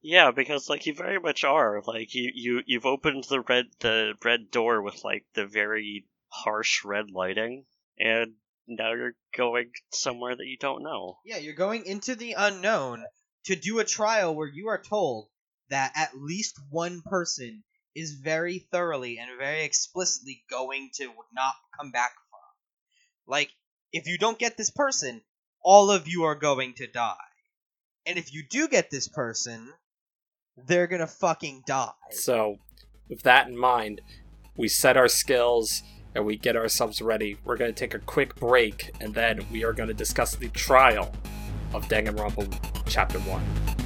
Yeah, because like you very much are. Like you you you've opened the red the red door with like the very harsh red lighting, and now you're going somewhere that you don't know. Yeah, you're going into the unknown to do a trial where you are told that at least one person is very thoroughly and very explicitly going to not come back from. Like, if you don't get this person, all of you are going to die. And if you do get this person, they're gonna fucking die. So, with that in mind, we set our skills and we get ourselves ready. We're to take a quick break and then we are to discuss the trial of Danganronpa Chapter 1.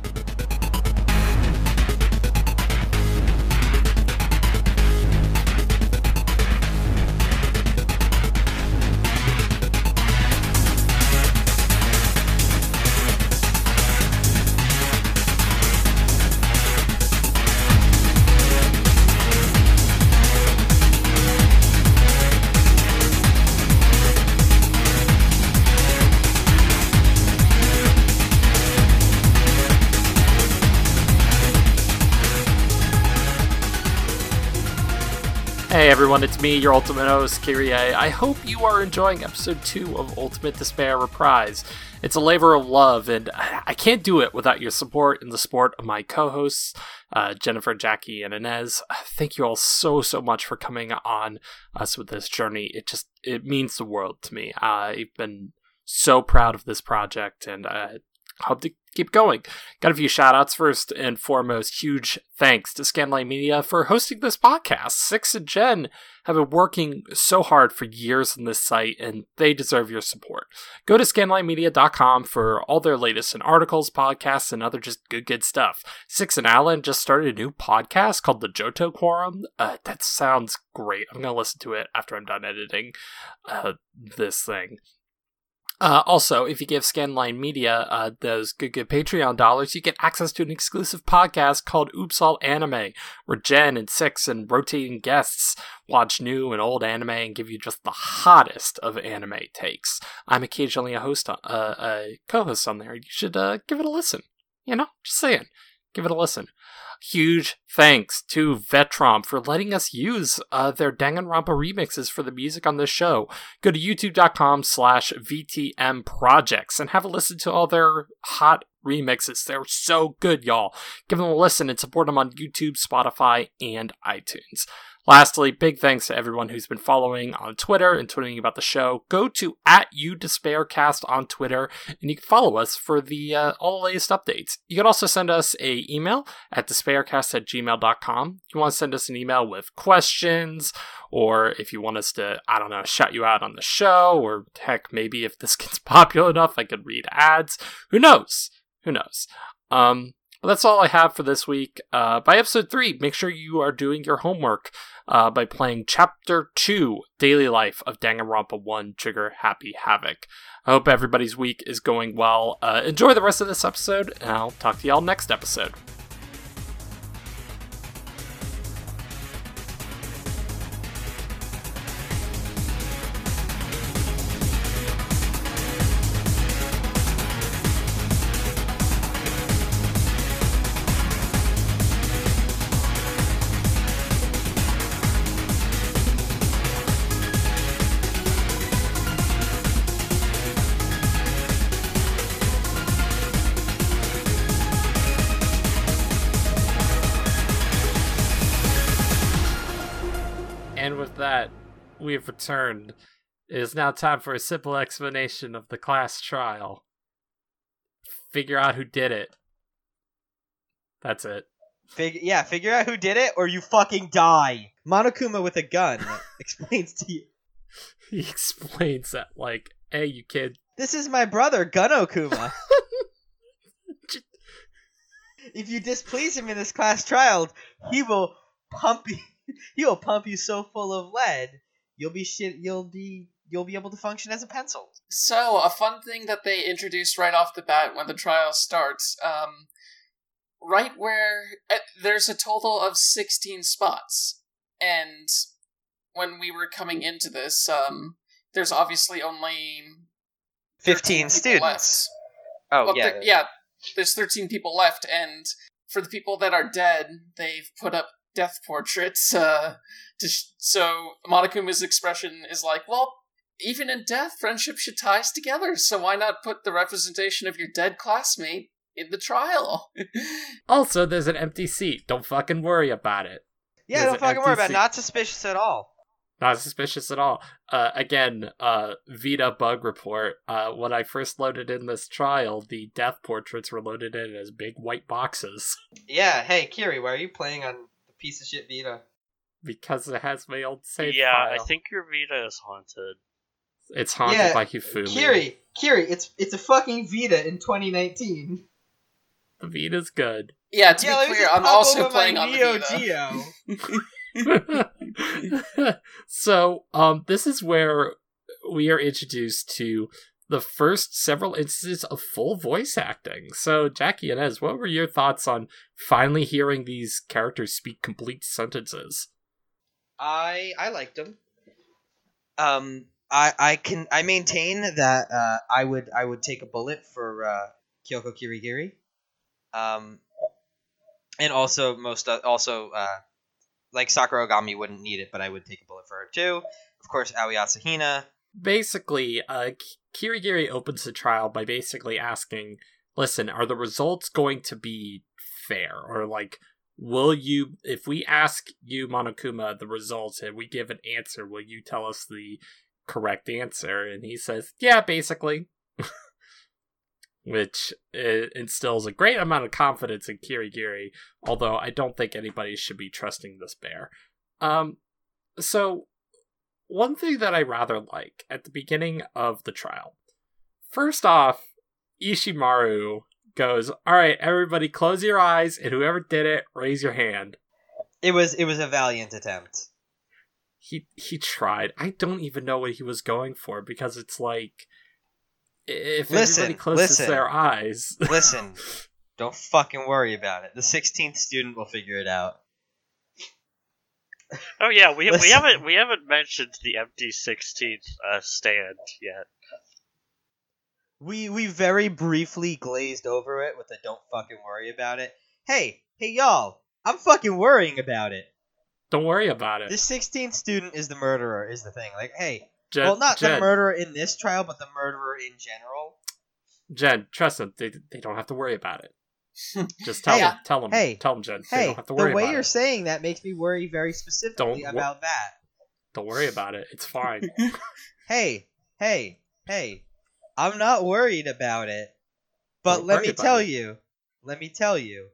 Everyone, it's me, your ultimate host, Kyrie. I hope you are enjoying episode 2 of Ultimate Despair Reprise. It's a labor of love, and I can't do it without your support and the support of my co hosts, uh, Jennifer, Jackie, and Inez. Thank you all so, so much for coming on us with this journey. It just, it means the world to me. I've been so proud of this project, and I hope to keep going. Got a few shout outs. First and foremost, huge thanks to Scanline Media for hosting this podcast. Six and Jen have been working so hard for years on this site, and they deserve your support. Go to scanlinemedia.com for all their latest in articles, podcasts, and other just good, good stuff. Six and Alan just started a new podcast called The Johto Quorum. Uh, that sounds great. I'm going to listen to it after I'm done editing uh, this thing. Uh, also, if you give Scanline Media uh, those good, good Patreon dollars, you get access to an exclusive podcast called Oops All Anime, where Jen and Six and rotating guests watch new and old anime and give you just the hottest of anime takes. I'm occasionally a host, on, uh, a co-host on there. You should uh, give it a listen. You know, just saying, give it a listen. Huge thanks to Vetrom for letting us use uh, their Danganronpa remixes for the music on this show. Go to youtube.com slash VTM projects and have a listen to all their hot remixes. They're so good, y'all. Give them a listen and support them on YouTube, Spotify, and iTunes. Lastly, big thanks to everyone who's been following on Twitter and tweeting about the show. Go to at UDespairCast on Twitter, and you can follow us for the uh, all the latest updates. You can also send us a email at despaircast at gmail.com. If you want to send us an email with questions, or if you want us to, I don't know, shout you out on the show, or heck, maybe if this gets popular enough, I could read ads. Who knows? Who knows? Um, but that's all I have for this week. Uh, by episode three, make sure you are doing your homework uh, by playing Chapter 2 Daily Life of Danganronpa 1 Trigger Happy Havoc. I hope everybody's week is going well. Uh, enjoy the rest of this episode, and I'll talk to y'all next episode. That, we have returned. It is now time for a simple explanation of the class trial. Figure out who did it. That's it. Fig- yeah, figure out who did it, or you fucking die. Monokuma with a gun explains to you. He explains that, like, hey, you kid. This is my brother, Gunokuma. if you displease him in this class trial, he will pump you. He will pump you so full of lead, you'll be shit. You'll be you'll be able to function as a pencil. So, a fun thing that they introduced right off the bat when the trial starts, um, right where uh, there's a total of 16 spots. And when we were coming into this, um, there's obviously only 15 students. left. Oh Well, yeah. there- yeah, there's 13 people left, and for the people that are dead, they've put up death portraits. Uh, to sh- so Monokuma's expression is like, well, even in death, friendship should tie us together. So why not put the representation of your dead classmate in the trial? Also, there's an empty seat. Don't fucking worry about it. Yeah, There's don't fucking worry empty about it. Not suspicious at all. Not suspicious at all. Uh, again, uh, Vita bug report. Uh, when I first loaded in this trial, the death portraits were loaded in as big white boxes Yeah, hey Kiri, why are you playing on the piece of shit Vita? because it has my old save yeah, file. I think your Vita is haunted. it's haunted Yeah, by Hifumi. Kiri, Kiri, it's it's a fucking Vita in 2019. The Vita's good. yeah, to yeah, be clear, I'm also playing my on the Neo Vita. Geo. so, um, this is where we are introduced to the first several instances of full voice acting. So, Jackie and Ez, what were your thoughts on finally hearing these characters speak complete sentences? I I liked them. Um, I I can I maintain that uh, I would I would take a bullet for uh, Kyoko Kirigiri. Um, and also most uh, also uh, like Sakura Ogami wouldn't need it, but I would take a bullet for her too. Of course, Aoi Asahina. Basically, uh, Kirigiri opens the trial by basically asking, listen, are the results going to be fair? Or, like, will you, if we ask you, Monokuma, the results and we give an answer, will you tell us the correct answer? And he says, yeah, basically. Which uh, instills a great amount of confidence in Kirigiri, although I don't think anybody should be trusting this bear. Um, so one thing that I rather like at the beginning of the trial. First off, Ishimaru goes, "All right, everybody, close your eyes, and whoever did it, raise your hand." It was it was a valiant attempt. He he tried. I don't even know what he was going for because it's like if Listen, everybody closes listen. their eyes. Listen, don't fucking worry about it. The 16th student will figure it out. Oh yeah, we we haven't we haven't mentioned the empty sixteenth uh, stand yet. We we very briefly glazed over it with a don't fucking worry about it. Hey, hey y'all, I'm fucking worrying about it. don't worry about it. This 16th student is the murderer is the thing. Like, hey, Jen, well not Jen, the murderer in this trial, but the murderer in general. Jen, trust them. They they don't have to worry about it. Just tell Hey, them. Tell them. hey, tell them, Jen. They Hey, don't have to the way about you're it. saying that makes me worry very specifically Don't wor- about that. Don't worry about it. It's fine. Hey, hey, hey. I'm not worried about it. But Don't let me tell it. you, let me tell you,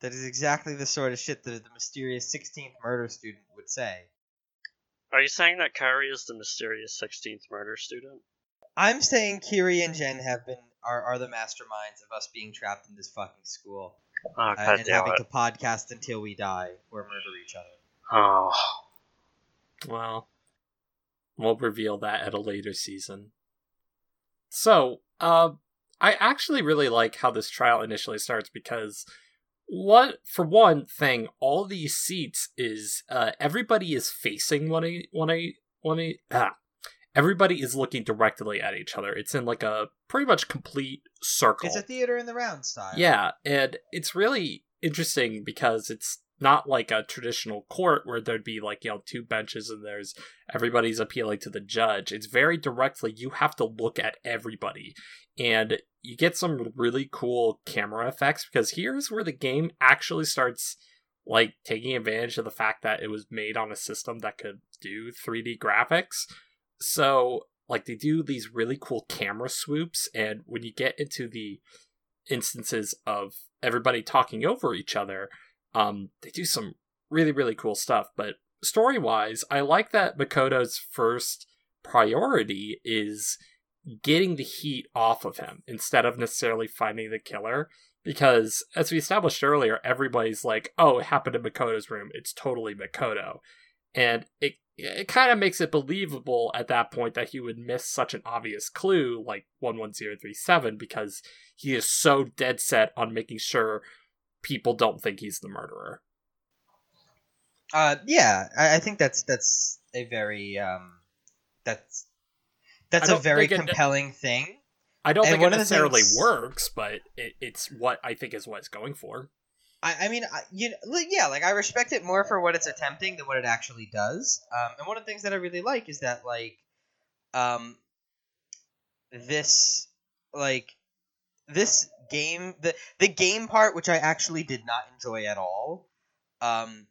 that is exactly the sort of shit that the mysterious 16th murder student would say. Are you saying that Kyrie is the mysterious 16th murder student? I'm saying Kiri and Jen have been are, are the masterminds of us being trapped in this fucking school Oh, uh, and having it. to podcast until we die or murder each other. Oh. Well, we'll reveal that at a later season. So, uh, I actually really like how this trial initially starts because what for one thing, all these seats is uh everybody is facing one a one a one a ah. Everybody is looking directly at each other. It's in like a pretty much complete circle. It's a theater in the round style. Yeah, and it's really interesting because it's not like a traditional court where there'd be like, you know, two benches and there's everybody's appealing to the judge. It's very directly, you have to look at everybody. And you get some really cool camera effects because here's where the game actually starts like taking advantage of the fact that it was made on a system that could do 3D graphics. So, like, they do these really cool camera swoops, and when you get into the instances of everybody talking over each other, um, they do some really, really cool stuff. But story wise, I like that Makoto's first priority is getting the heat off of him instead of necessarily finding the killer. Because as we established earlier, everybody's like, oh, it happened in Makoto's room. It's totally Makoto. And it it kind of makes it believable at that point that he would miss such an obvious clue like 11037 because he is so dead set on making sure people don't think he's the murderer. Uh, yeah, I, I think that's that's a very um, that's that's a very think it- compelling thing. I don't And think it one of the necessarily things- works, but it, it's what I think is what it's going for. I, I mean, I, you yeah, like I respect it more for what it's attempting than what it actually does. Um, and one of the things that I really like is that like, um, this like this game the the game part which I actually did not enjoy at all, um,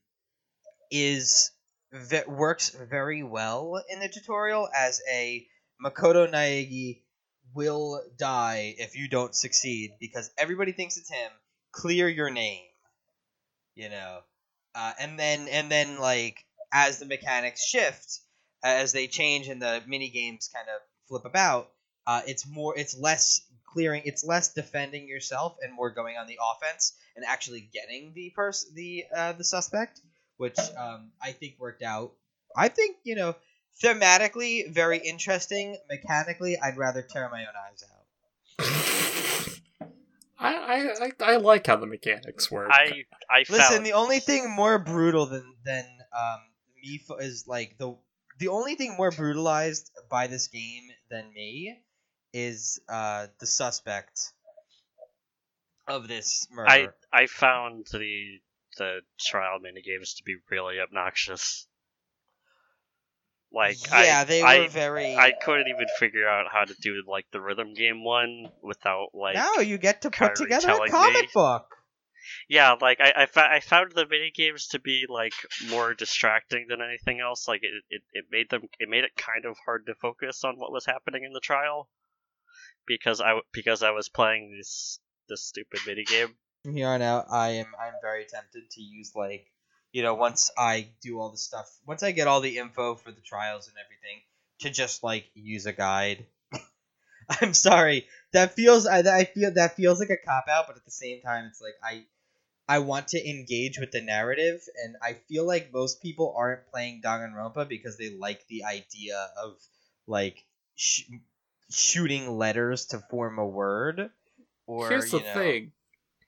is ve- works very well in the tutorial as a Makoto Naegi will die if you don't succeed because everybody thinks it's him. Clear your name you know uh, and then and then like as the mechanics shift as they change and the mini games kind of flip about uh, it's more it's less clearing it's less defending yourself and more going on the offense and actually getting the person the uh, the suspect which um, i think worked out. I think you know thematically very interesting. Mechanically i'd rather tear my own eyes out I, I I I like how the mechanics work. I I Listen, found the only thing more brutal than than um, me fo- is like the the only thing more brutalized by this game than me is uh, the suspect of this murder. I I found the the trial minigames to be really obnoxious. Like yeah, I, they were I, very. I couldn't even figure out how to do like the rhythm game one without like no, you get to put together a comic me- book. yeah like I I, fa- I found the mini games to be like more distracting than anything else. Like it, it it made them it made it kind of hard to focus on what was happening in the trial because I w- because I was playing this this stupid mini game. From here on out, I am I'm very tempted to use like you know once I do all the stuff, once I get all the info for the trials and everything, to just like use a guide. I'm sorry, that feels I, I feel that feels like a cop out, but at the same time, it's like I I want to engage with the narrative, and I feel like most people aren't playing Danganronpa because they like the idea of like sh- shooting letters to form a word. Or Here's the know, thing.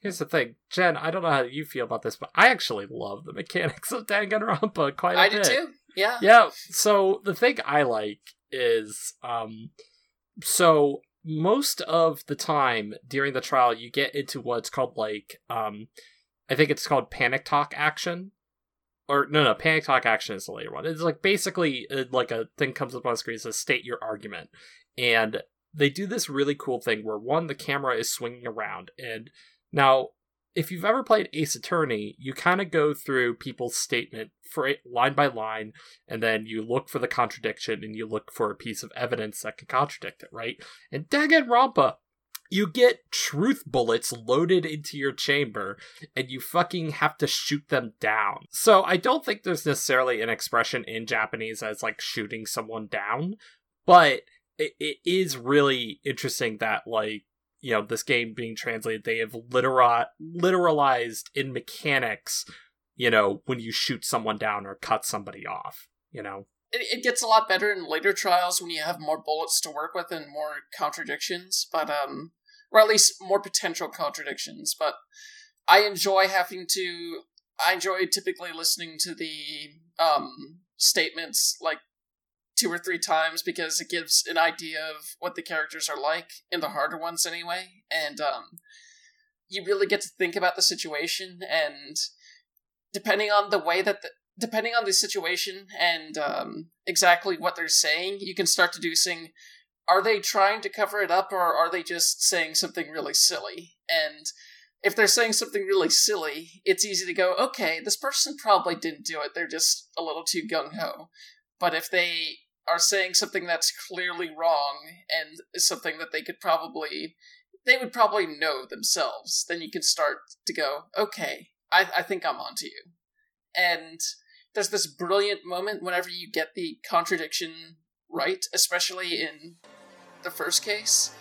Here's the thing, Jen. I don't know how you feel about this, but I actually love the mechanics of Danganronpa quite a I bit. did too. Yeah. Yeah. So the thing I like is, um, so most of the time during the trial, you get into what's called like, um, I think it's called panic talk action. Or no, no, panic talk action is the later one. It's like basically uh, like a thing comes up on the screen says state your argument, and they do this really cool thing where one the camera is swinging around and Now, if you've ever played Ace Attorney, you kind of go through people's statement for line by line, and then you look for the contradiction and you look for a piece of evidence that can contradict it, right? And Danganronpa, you get truth bullets loaded into your chamber and you fucking have to shoot them down. So I don't think there's necessarily an expression in Japanese as like shooting someone down, but it, it is really interesting that like you know this game being translated they have literal literalized in mechanics you know when you shoot someone down or cut somebody off you know? It, it gets a lot better in later trials when you have more bullets to work with and more contradictions but um or at least more potential contradictions but i enjoy having to i enjoy typically listening to the um statements like two or three times because it gives an idea of what the characters are like in the harder ones anyway and um you really get to think about the situation and depending on the way that the depending on the situation and um exactly what they're saying you can start deducing are they trying to cover it up or are they just saying something really silly and if they're saying something really silly, it's easy to go, okay, this person probably didn't do it. They're just a little too gung ho. But if they are saying something that's clearly wrong and is something that they could probably they would probably know themselves, then you can start to go, okay, I, I think I'm onto you. And there's this brilliant moment whenever you get the contradiction right, especially in the first case,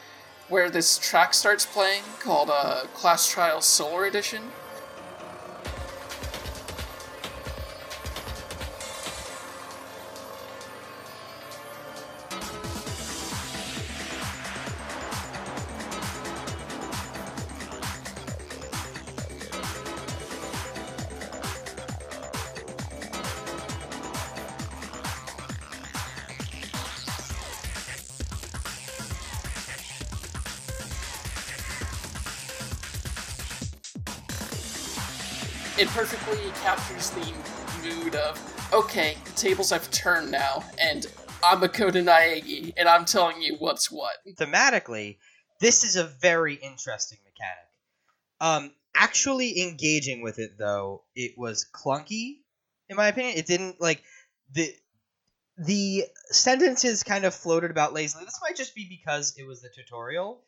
where this track starts playing called uh, Class Trial Solar Edition. Perfectly captures the mood of okay, the tables have turned now, and I'm a Makoto Naegi, and I'm telling you what's what. Thematically, this is a very interesting mechanic. Um, actually engaging with it though, it was clunky, in my opinion. It didn't like the the sentences kind of floated about lazily. This might just be because it was the tutorial,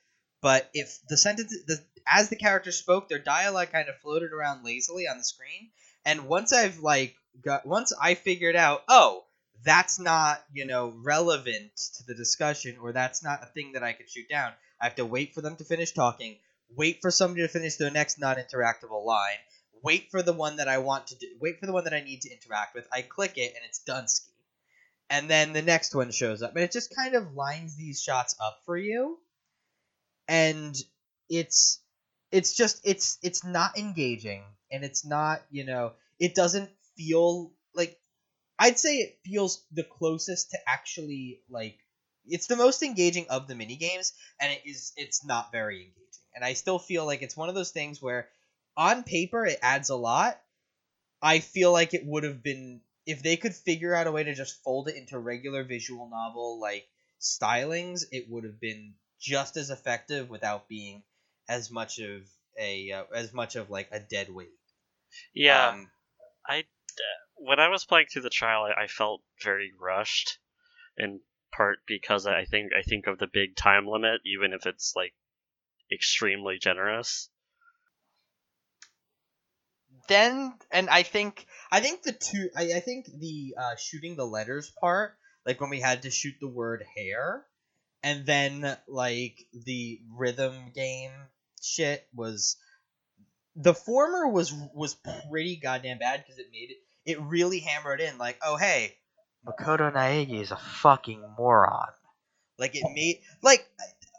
but if the sentence the as the characters spoke, their dialogue kind of floated around lazily on the screen. And once I've like got once I figured out, oh, that's not, you know, relevant to the discussion or that's not a thing that I could shoot down. I have to wait for them to finish talking, wait for somebody to finish their next non-interactable line, wait for the one that I want to do, wait for the one that I need to interact with. I click it and it's done ski. And then the next one shows up. And it just kind of lines these shots up for you. And it's it's just it's it's not engaging and it's not you know it doesn't feel like i'd say it feels the closest to actually like it's the most engaging of the mini games and it is it's not very engaging. And i still feel like it's one of those things where on paper it adds a lot. I feel like it would have been if they could figure out a way to just fold it into regular visual novel like stylings it would have been just as effective without being as much of a uh, as much of like a dead weight. Yeah, Um, I uh, when I was playing through the trial, I, I felt very rushed, in part because I think I think of the big time limit, even if it's like extremely generous. then and I think I think the two I, I think the uh, shooting the letters part, like when we had to shoot the word hair, and then like the rhythm game shit was the former was was pretty goddamn bad because it made it it really hammered in like oh hey Makoto Naegi is a fucking moron. Like it made like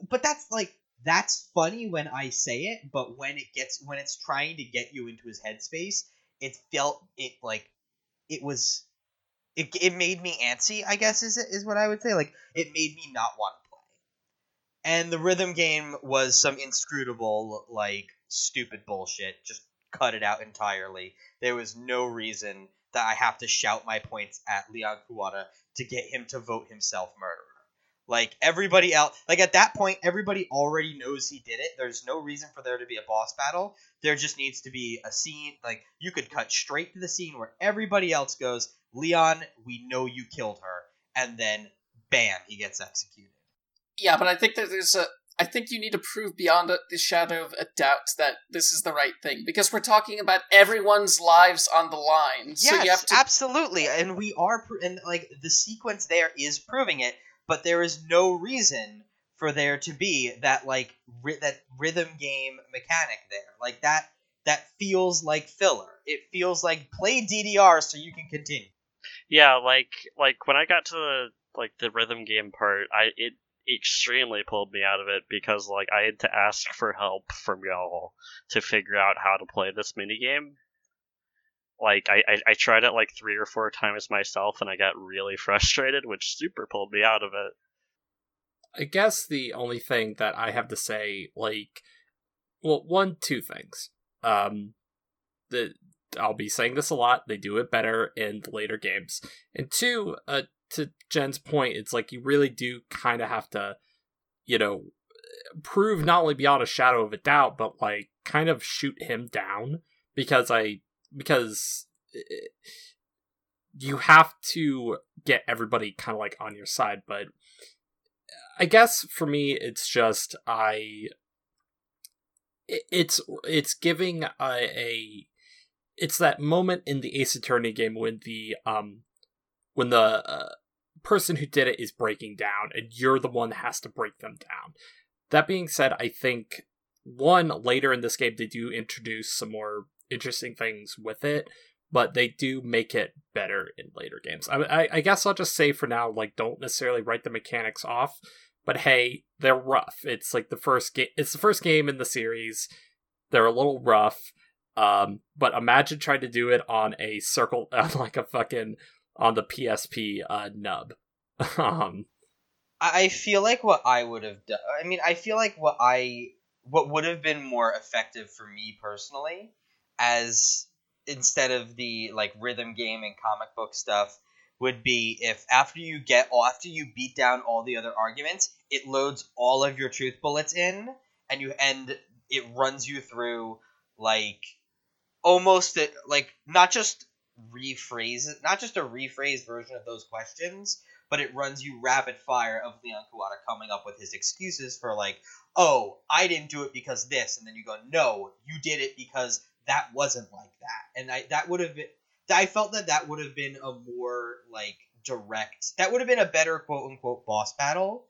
but that's like that's funny when I say it but when it gets when it's trying to get you into his headspace it felt it like it was it, it made me antsy I guess is is what I would say. Like it made me not want and the rhythm game was some inscrutable like stupid bullshit just cut it out entirely there was no reason that i have to shout my points at leon kuwata to get him to vote himself murderer Like everybody else, like at that point, everybody already knows he did it. There's no reason for there to be a boss battle. There just needs to be a scene. Like you could cut straight to the scene where everybody else goes, Leon, we know you killed her, and then bam, he gets executed. Yeah, but I think that there's a. I think you need to prove beyond a, the shadow of a doubt that this is the right thing because we're talking about everyone's lives on the line. Yes, so you have to. absolutely, and we are, pr- and like the sequence there is proving it. But there is no reason for there to be that like ri- that rhythm game mechanic there. Like that that feels like filler. It feels like play DDR so you can continue. Yeah, like like when I got to the like the rhythm game part, I it extremely pulled me out of it because like I had to ask for help from y'all to figure out how to play this minigame. Like I, I, I tried it like three or four times myself and I got really frustrated, which super pulled me out of it. I guess the only thing that I have to say, like, well, one, two things. Um, the I'll be saying this a lot. They do it better in the later games, and two, uh, to Jen's point, it's like you really do kind of have to, you know, prove not only beyond a shadow of a doubt, but like kind of shoot him down because I because you have to get everybody kind of like on your side, but I guess for me, it's just I. It's it's giving a, a it's that moment in the Ace Attorney game when the um when the uh, person who did it is breaking down and you're the one that has to break them down. That being said, I think one later in this game they do introduce some more interesting things with it, but they do make it better in later games. I, I, I guess I'll just say for now, like, don't necessarily write the mechanics off, but hey, they're rough. It's like the first game. It's the first game in the series. They're a little rough. Um, but imagine trying to do it on a circle, uh, like a fucking on the PSP uh, nub. um, I feel like what I would have done. I mean, I feel like what I what would have been more effective for me personally, as instead of the like rhythm game and comic book stuff, would be if after you get after you beat down all the other arguments, it loads all of your truth bullets in, and you and it runs you through like almost a, like not just rephrase not just a rephrased version of those questions, but it runs you rapid fire of Leon Kuwata coming up with his excuses for like, oh, I didn't do it because this, and then you go, no, you did it because that wasn't like that, and I that would have been. I felt that that would have been a more like direct. That would have been a better quote unquote boss battle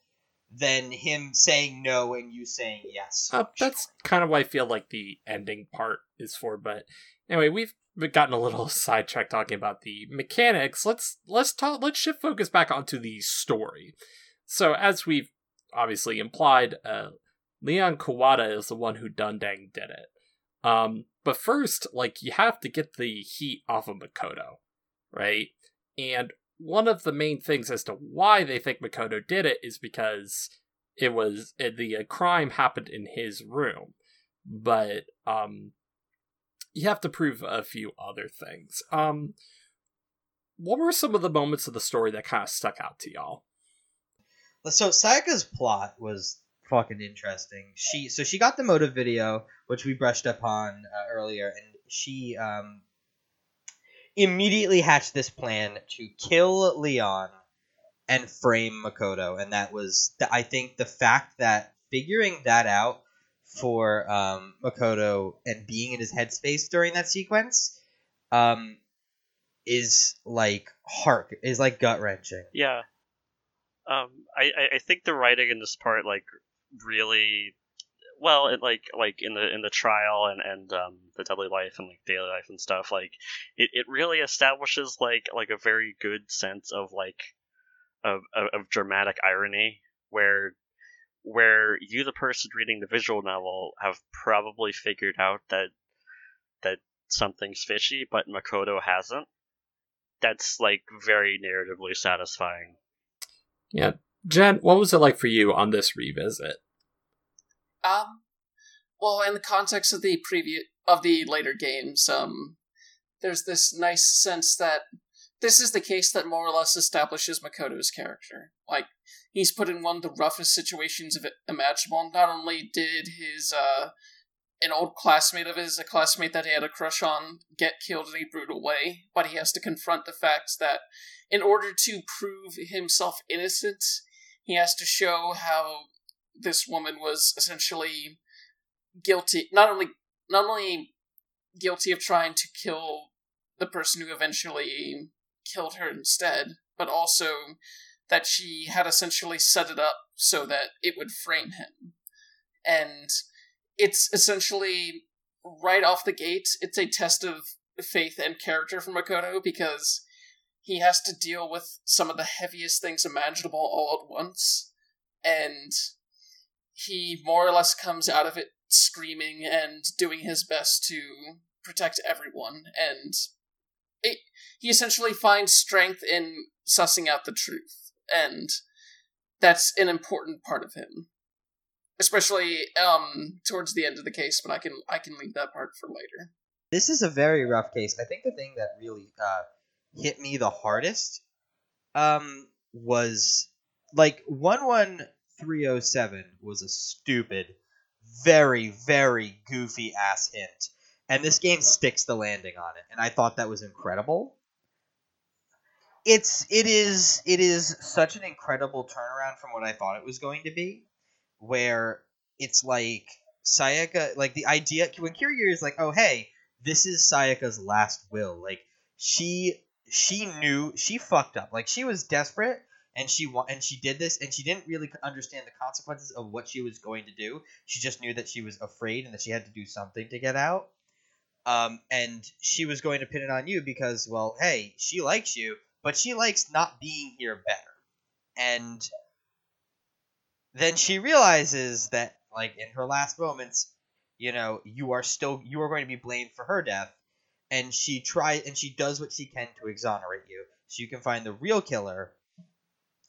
than him saying no and you saying yes. uh, that's kind of what I feel like the ending part is for. But anyway, we've gotten a little sidetracked talking about the mechanics. Let's let's talk. Let's shift focus back onto the story. So as we've obviously implied, uh, Leon Kuwata is the one who Dundang did it. Um, but first, like you have to get the heat off of Makoto, right? And one of the main things as to why they think Makoto did it is because it was the uh, crime happened in his room, but um, you have to prove a few other things. Um, what were some of the moments of the story that kind of stuck out to y'all? So Sayaka's plot was fucking interesting. She so she got the motive video, which we brushed up on uh, earlier, and she um immediately hatched this plan to kill Leon and frame Makoto, and that was the, I think the fact that figuring that out for um, Makoto and being in his headspace during that sequence um, is like heart is like gut wrenching. Yeah. Um, I, I- I think the writing in this part like really well it like like in the in the trial and and um the deadly life and like daily life and stuff like it, it really establishes like like a very good sense of like of, of, of dramatic irony where where you the person reading the visual novel have probably figured out that that something's fishy but Makoto hasn't. That's like very narratively satisfying. Yeah, Jen, what was it like for you on this revisit? Um, well, in the context of the preview of the later games, um, there's this nice sense that this is the case that more or less establishes Makoto's character. Like, he's put in one of the roughest situations of imaginable. Not only did his, uh, an old classmate of his, a classmate that he had a crush on, get killed in a brutal way, but he has to confront the fact that in order to prove himself innocent, he has to show how this woman was essentially guilty, not only, not only guilty of trying to kill the person who eventually killed her instead, but also that she had essentially set it up so that it would frame him. And it's essentially right off the gate, it's a test of faith and character for Makoto because he has to deal with some of the heaviest things imaginable all at once. And he more or less comes out of it screaming and doing his best to protect everyone. And it, he essentially finds strength in sussing out the truth. And that's an important part of him especially um towards the end of the case but i can i can leave that part for later This is a very rough case. I think the thing that really uh, hit me the hardest um, was like one one three oh seven was a stupid, very very goofy ass hint, and this game sticks the landing on it, and I thought that was incredible. It's it is it is such an incredible turnaround from what I thought it was going to be, where it's like Sayaka like the idea when Kirigiri is like, oh hey, this is Sayaka's last will. Like she she knew she fucked up. Like she was desperate and she wa- and she did this and she didn't really understand the consequences of what she was going to do. She just knew that she was afraid and that she had to do something to get out. Um, and she was going to pin it on you because, well, hey, she likes you, but she likes not being here better. And then she realizes that, like in her last moments, you know, you are still you are going to be blamed for her death, and she tries and she does what she can to exonerate you, so you can find the real killer,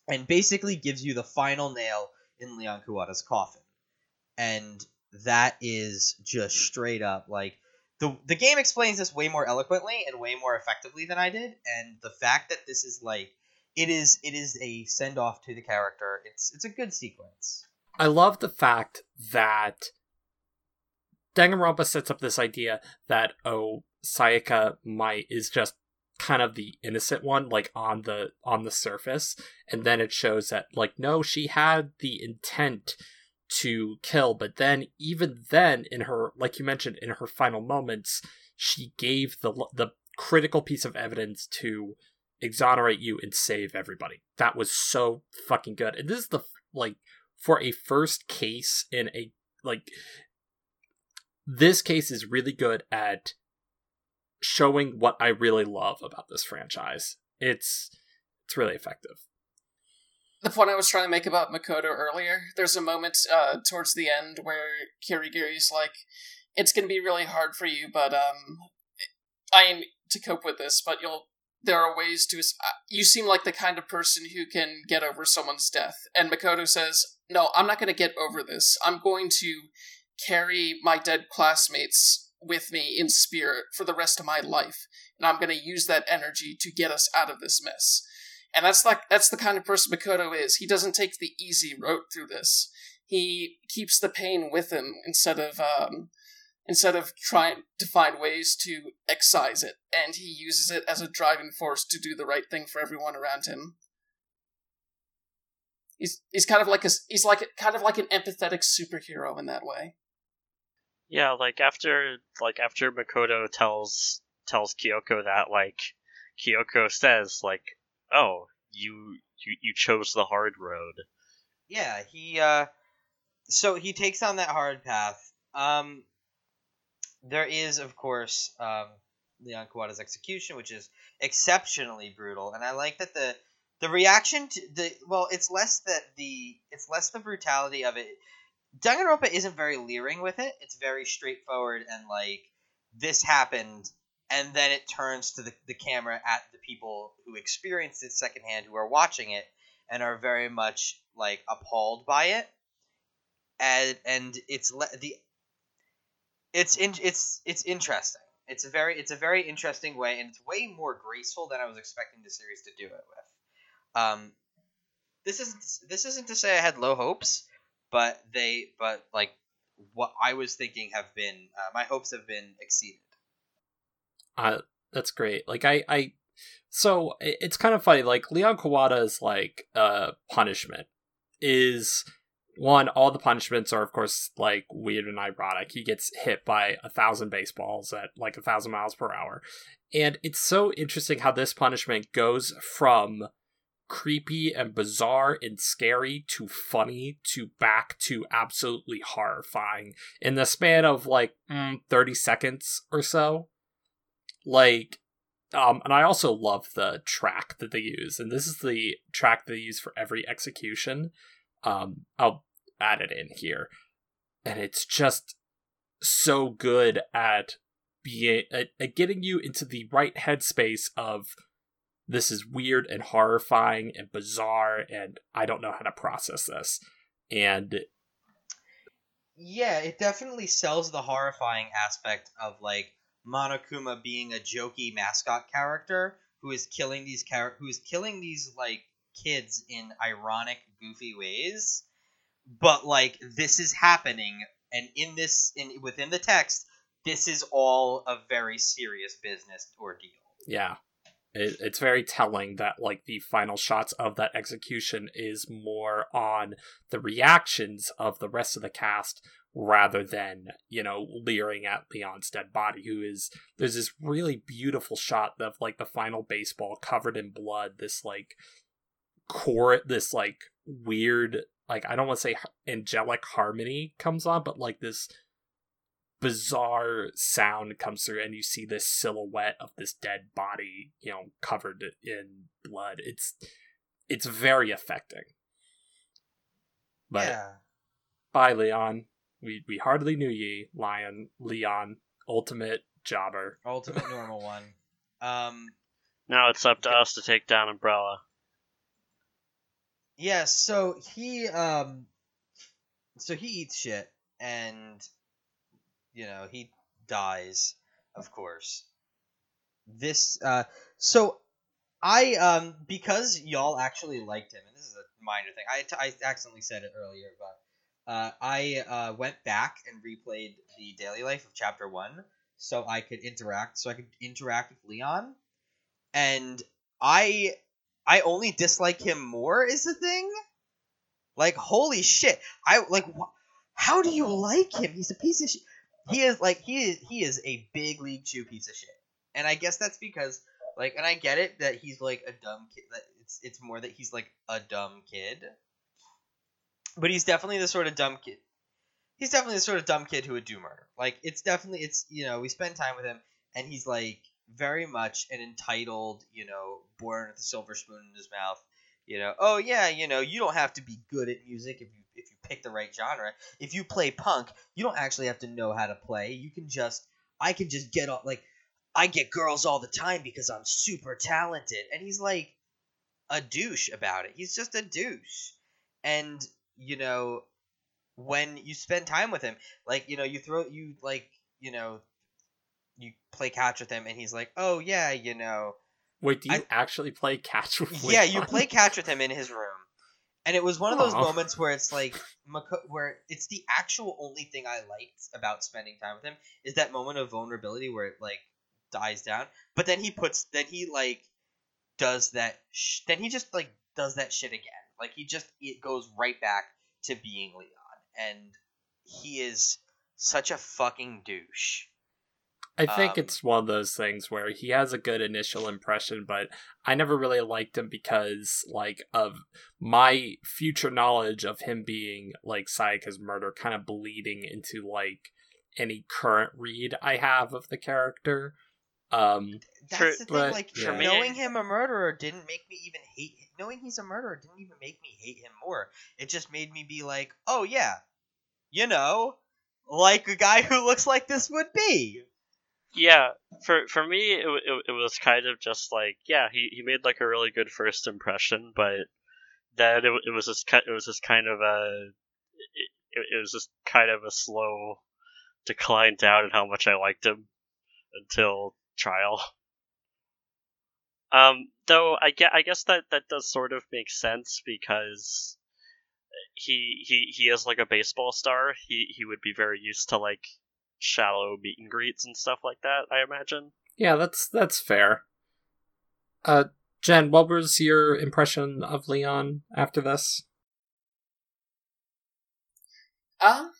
and basically gives you the final nail in Leon Kuwata's coffin, and that is just straight up like the the game explains this way more eloquently and way more effectively than I did, and the fact that this is like it is it is a send off to the character. It's it's a good sequence. I love the fact that Danganronpa sets up this idea that oh Sayaka might is just kind of the innocent one like on the on the surface and then it shows that like no she had the intent to kill but then even then in her like you mentioned in her final moments she gave the the critical piece of evidence to exonerate you and save everybody that was so fucking good and this is the like for a first case in a like this case is really good at showing what I really love about this franchise. It's it's really effective. The point I was trying to make about Makoto earlier, there's a moment uh, towards the end where Kirigiri's like, "It's gonna be really hard for you, but um, I am to cope with this, but you'll." There are ways to. You seem like the kind of person who can get over someone's death. And Makoto says, No, I'm not going to get over this. I'm going to carry my dead classmates with me in spirit for the rest of my life and i'm going to use that energy to get us out of this mess and that's like that's the kind of person makoto is. He doesn't take the easy road through this. He keeps the pain with him instead of um, instead of trying to find ways to excise it. And he uses it as a driving force to do the right thing for everyone around him. He's he's kind of like a he's like kind of like an empathetic superhero in that way. Yeah, like after like after Makoto tells tells Kyoko that like Kyoko says like, "Oh, you you you chose the hard road." Yeah, he uh so he takes on that hard path. Um there is of course um Leon Kuwata's execution, which is exceptionally brutal, and I like that the the reaction to the well, it's less that the it's less the brutality of it. Danganronpa isn't very leering with it. It's very straightforward and like this happened, and then it turns to the, the camera at the people who experienced it secondhand, who are watching it and are very much like appalled by it, and and it's le- the it's in, it's it's interesting. It's a very it's a very interesting way, and it's way more graceful than I was expecting the series to do it with. Um, this isn't this isn't to say I had low hopes, but they but like what I was thinking have been uh, my hopes have been exceeded. That's great. Like I, I, so it's kind of funny. Like Leon Kuwata's like uh punishment is one. All the punishments are of course like weird and ironic. He gets hit by a thousand baseballs at like a thousand miles per hour, and it's so interesting how this punishment goes from creepy and bizarre and scary to funny to back to absolutely horrifying in the span of like mm, 30 seconds or so like um and i also love the track that they use and this is the track they use for every execution. Um i'll add it in here. And it's just so good at being at, at getting you into the right headspace of this is weird and horrifying and bizarre and i don't know how to process this. And Yeah, it definitely sells the horrifying aspect of like Monokuma being a jokey mascot character who is killing these char- who is killing these like kids in ironic, goofy ways. But like this is happening, and in this in within the text, this is all a very serious business ordeal. yeah it, it's very telling that like the final shots of that execution is more on the reactions of the rest of the cast rather than you know leering at leon's dead body who is there's this really beautiful shot of like the final baseball covered in blood this like core this like weird like i don't want to say angelic harmony comes on but like this bizarre sound comes through and you see this silhouette of this dead body you know covered in blood. It's it's very affecting. But yeah, bye leon we we hardly knew ye lion leon ultimate jobber ultimate normal one. Um, Now it's up to us to take down Umbrella. Yeah, so he um so he eats shit and you know, he dies, of course. This uh so I um because y'all actually liked him, and this is a minor thing. I, I accidentally said it earlier, but uh, I uh, went back and replayed the daily life of chapter one, so I could interact, so I could interact with Leon, and I I only dislike him more is the thing. Like holy shit! I like wh- how do you like him? He's a piece of shit. He is like he is he is a big league chew piece of shit. And I guess that's because like and I get it that he's like a dumb kid. That it's it's more that he's like a dumb kid. But he's definitely the sort of dumb kid. He's definitely the sort of dumb kid who would do murder. Like it's definitely it's you know we spend time with him and he's like very much an entitled you know born with a silver spoon in his mouth. You know oh yeah you know you don't have to be good at music if you if you pick the right genre. If you play punk, you don't actually have to know how to play. You can just I can just get all like I get girls all the time because I'm super talented. And he's like a douche about it. He's just a douche. And, you know, when you spend time with him, like, you know, you throw, you, like, you know, you play catch with him and he's like, oh, yeah, you know. wait do you I- actually play catch with Yeah, you play catch with him in his room. And it was one of those Aw. moments where it's like, where it's the actual only thing I liked about spending time with him is that moment of vulnerability where it like dies down. But then he puts, then he like does that. Sh- then he just like does that shit again. Like he just it goes right back to being Leon, and he is such a fucking douche. I think Um, it's one of those things where he has a good initial impression, but I never really liked him because, like, of my future knowledge of him being like Sayaka's murder kind of bleeding into like any current read I have of the character. Um, That's For- the thing. but- like For me- knowing him a murderer didn't make me even hate. Knowing he's a murderer didn't even make me hate him more. It just made me be like, oh yeah, you know, like a guy who looks like this would be. Yeah, for for me, it, it, it was kind of just like, yeah, he, he made like a really good first impression, but then it, it was just it was just kind of a it, it was just kind of a slow decline down in how much I liked him until trial. Um, though I get, I guess that that does sort of make sense because he he he is like a baseball star. He he would be very used to like shallow meet and greets and stuff like that. I imagine. Yeah, that's that's fair. Uh, Jen, what was your impression of Leon after this? Um,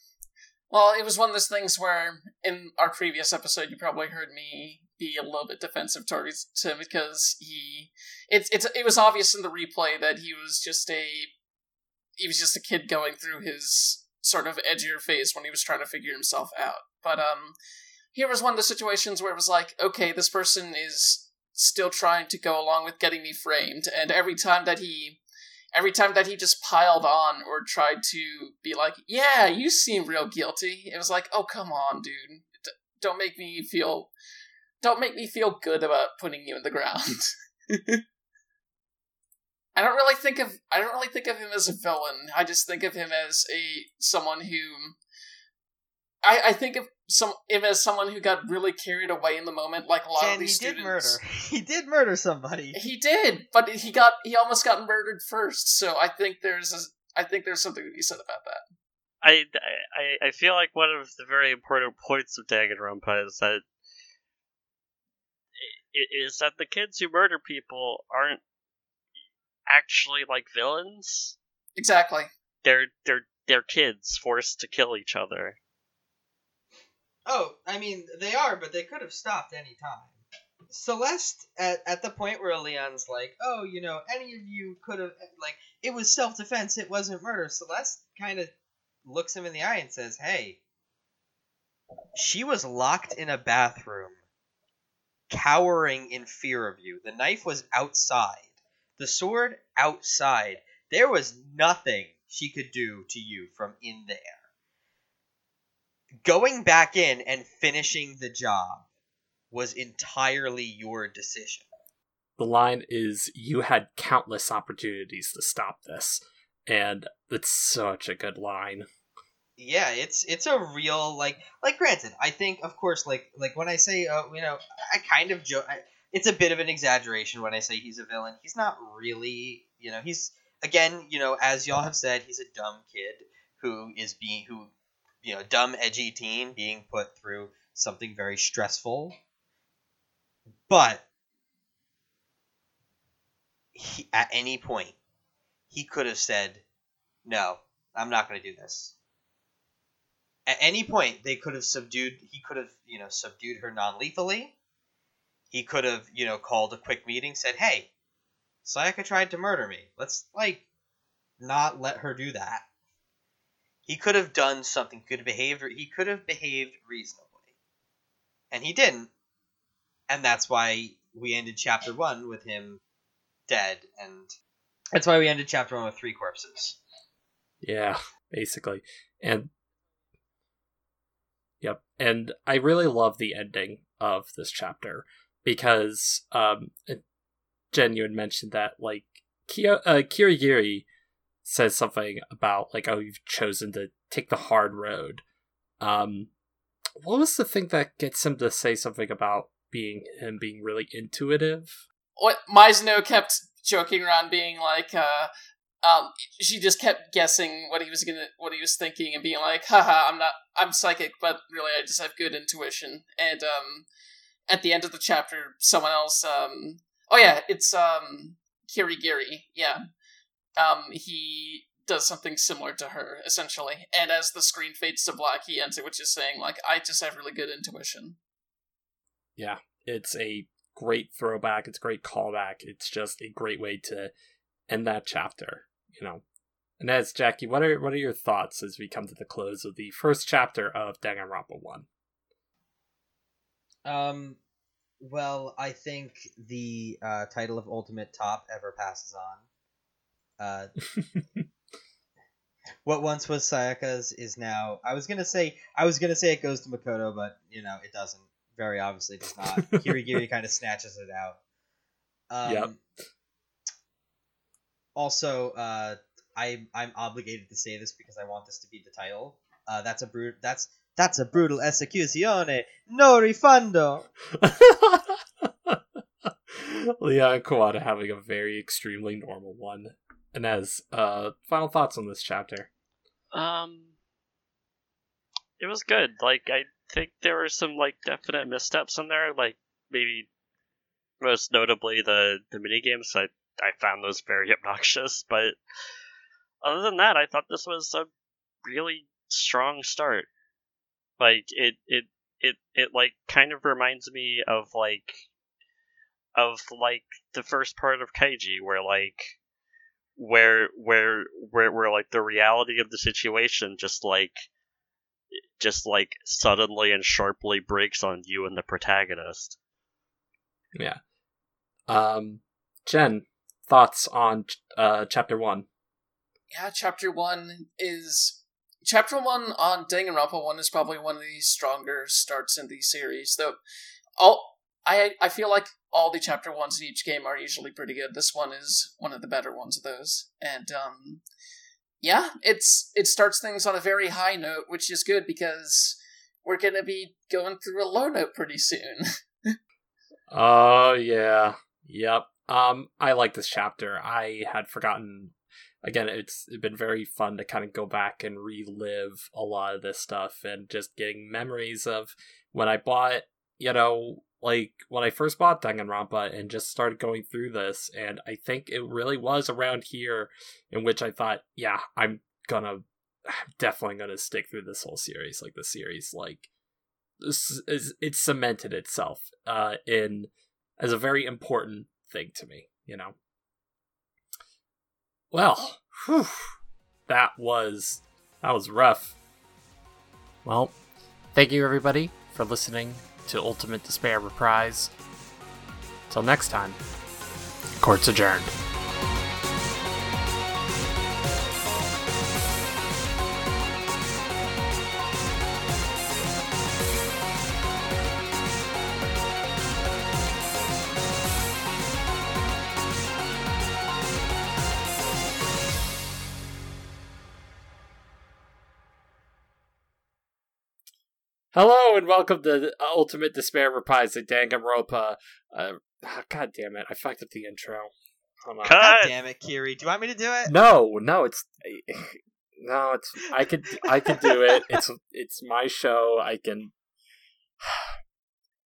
well, it was one of those things where in our previous episode, you probably heard me be a little bit defensive towards him because he, it's it's it was obvious in the replay that he was just a, he was just a kid going through his sort of edgier phase when he was trying to figure himself out. But um, here was one of the situations where it was like, okay, this person is still trying to go along with getting me framed, and every time that he every time that he just piled on or tried to be like, "Yeah, you seem real guilty," it was like, "Oh, come on, dude! D- don't make me feel, don't make me feel good about putting you in the ground." I don't really think of I don't really think of him as a villain. I just think of him as a someone who I, I think of some him as someone who got really carried away in the moment, like a lot Jen, of these he did students. murder. He did murder somebody. He did, but he got he almost got murdered first. So I think there's a, I think there's something to be said about that. I, I, I feel like one of the very important points of Danganronpa is that i- is that the kids who murder people aren't actually like villains. Exactly. They're they're they're kids forced to kill each other. Oh, I mean, they are, but they could have stopped any time. Celeste, at, at the point where Leon's like, oh, you know, any of you could have, like, it was self defense, it wasn't murder. Celeste kind of looks him in the eye and says, hey, she was locked in a bathroom, cowering in fear of you. The knife was outside, the sword outside. There was nothing she could do to you from in there going back in and finishing the job was entirely your decision. The line is you had countless opportunities to stop this. And it's such a good line. Yeah, it's it's a real like like granted, I think of course like like when I say uh, you know, I kind of joke it's a bit of an exaggeration when I say he's a villain. He's not really, you know, he's again, you know, as y'all have said, he's a dumb kid who is being who you know, dumb edgy teen being put through something very stressful. But he, at any point, he could have said, "No, I'm not going to do this." At any point, they could have subdued. He could have, you know, subdued her non-lethally. He could have, you know, called a quick meeting, said, "Hey, Sayaka tried to murder me. Let's like not let her do that." He could have done something. Could have behaved. He could have behaved reasonably, and he didn't. And that's why we ended chapter one with him dead, and that's why we ended chapter one with three corpses. Yeah, basically. And Yep. And I really love the ending of this chapter because um Jen you had mentioned that like Kia, uh, Kirigiri says something about like oh you've chosen to take the hard road. Um what was the thing that gets him to say something about being him being really intuitive? What Maizono kept joking around, being like, uh, um, she just kept guessing what he was gonna, what he was thinking, and being like, "Haha, I'm not, I'm psychic, but really, I just have good intuition." And um, at the end of the chapter, someone else, um, oh yeah, it's um, Kiri Kirigiri, yeah, um, he does something similar to her essentially, and as the screen fades to black, he ends it, which is saying like, "I just have really good intuition." Yeah, it's a great throwback. It's a great callback. It's just a great way to end that chapter. You know, and as Jackie, what are what are your thoughts as we come to the close of the first chapter of Danganronpa One? Um, well, I think the uh, title of Ultimate Top ever passes on. Uh, what once was Sayaka's is now. I was gonna say I was gonna say it goes to Makoto, but you know it doesn't. Very obviously, does not. Kirigiri kind of snatches it out. Um, Yep. Also, uh, I I'm obligated to say this because I want this to be the title. Uh, that's a brute. That's That's a brutal execuzione. No refundo. Leon and Kuwata having a very extremely normal one. Inez, uh, final thoughts on this chapter. Um, it was good. Like I think there were some like definite missteps in there. Like maybe most notably the the mini games. I I found those very obnoxious. But other than that, I thought this was a really strong start. Like it it it it like kind of reminds me of like of like the first part of Kaiji where like where where where where like the reality of the situation just like just like suddenly and sharply breaks on you and the protagonist. Yeah. Um, Jen, thoughts on uh chapter one? Yeah, chapter one is chapter one on Danganronpa one is probably one of the stronger starts in the series. Though, all I I feel like all the chapter ones in each game are usually pretty good. This one is one of the better ones of those, and um, yeah, it's it starts things on a very high note, which is good because we're gonna be going through a low note pretty soon. Oh yeah, yep. Um, I like this chapter. I had forgotten. Again, it's been very fun to kind of go back and relive a lot of this stuff and just getting memories of when I bought, you know, like when I first bought Danganronpa and just started going through this. And I think it really was around here in which I thought, yeah, I'm gonna, I'm definitely gonna stick through this whole series. Like the series, like this is it's cemented itself uh in as a very important thing to me you know? Well whew, that was that was rough. Well thank you everybody for listening to ultimate despair reprise. Till next time court's adjourned Hello and welcome to Ultimate Despair Reprise of Danganronpa. Uh, ah, God damn it, I fucked up the intro. Hold on. Cut! God damn it, Kiri. Do you want me to do it? No, no, it's no, it's I could I could do it. It's it's my show. I can